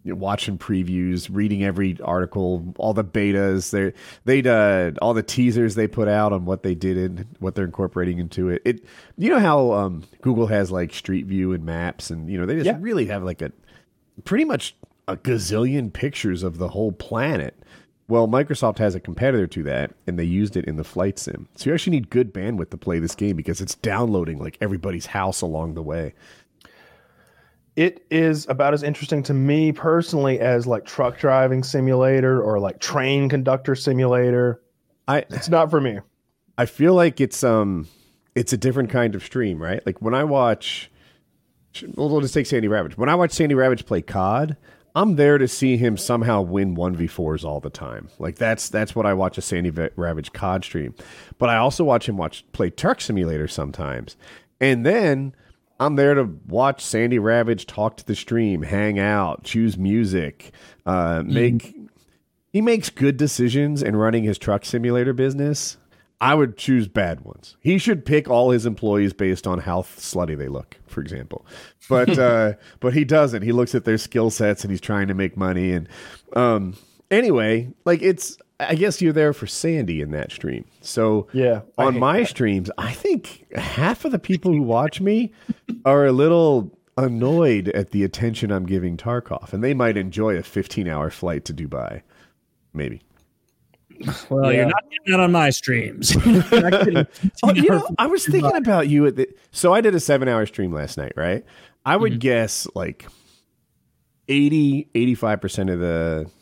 watching previews, reading every article, all the betas, they they'd uh, all the teasers they put out on what they did and what they're incorporating into it. It you know how um, Google has like Street View and maps, and you know they just Yeah. really have like a pretty much a gazillion pictures of the whole planet. Well, Microsoft has a competitor to that, and they used it in the flight sim. So you actually need good bandwidth to play this game because it's downloading like everybody's house along the way. It is about as interesting to me personally as like truck driving simulator or like train conductor simulator. I It's not for me. I feel like it's um it's a different kind of stream, right? Like when I watch well, just take Sandy Ravage. When I watch Sandy Ravage play COD, I'm there to see him somehow win 1v4s all the time. Like that's that's what I watch a Sandy Ravage COD stream. But I also watch him watch play Truck Simulator sometimes. And then I'm there to watch Sandy Ravage talk to the stream, hang out, choose music, uh, make he makes good decisions in running his truck simulator business. I would choose bad ones. He should pick all his employees based on how slutty they look, for example. But (laughs) uh, but he doesn't. He looks at their skill sets and he's trying to make money. And um, anyway, like it's. I guess you're there for Sandy in that stream. So Yeah, on my that. streams, I think half of the people who watch me are a little annoyed at the attention I'm giving Tarkov, and they might enjoy a 15 hour flight to Dubai. Maybe. Well, Yeah. you're not getting that on my streams. (laughs) You're not (laughs) getting Oh, you know, I was thinking about you at the. So I did a seven hour stream last night, right? I would mm-hmm. guess like 80, 85% of the like,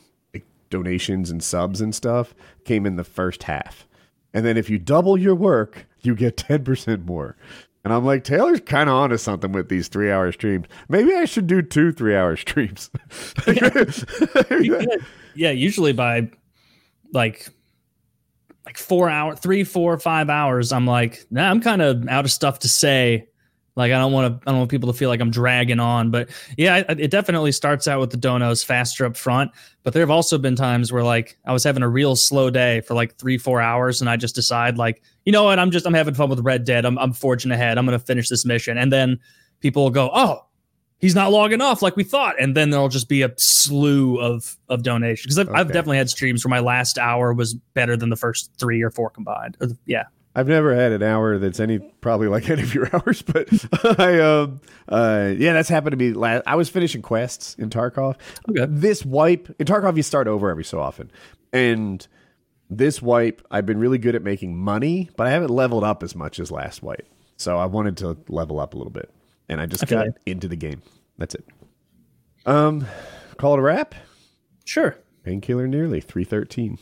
donations and subs and stuff came in the first half. And then if you double your work, you get (laughs) 10% more. And I'm like, Taylor's kind of onto something with these three hour streams. Maybe I should do two three hour streams. (laughs) yeah, usually by like like four hour, three, four, five hours, I'm like, nah, I'm kind of out of stuff to say. Like I don't want to, I don't want people to feel like I'm dragging on. But yeah, it definitely starts out with the donos faster up front. But there have also been times where like I was having a real slow day for like three, four hours, and I just decide like, you know what, I'm just I'm having fun with Red Dead. I'm I'm forging ahead. I'm gonna finish this mission, and then people will go, oh, he's not logging off like we thought and then there'll just be a slew of of donations because I've, I've definitely had streams where my last hour was better than the first three or four combined yeah I've never had an hour that's any probably like (laughs) any of your hours, but I um uh yeah, that's happened to me. Last, I was finishing quests in Tarkov. Okay. This wipe in Tarkov, you start over every so often, and this wipe, I've been really good at making money, but I haven't leveled up as much as last wipe. So I wanted to level up a little bit, and I just feel got into the game. That's it. Um, call it a wrap. sure Painkiller Already three thirteen.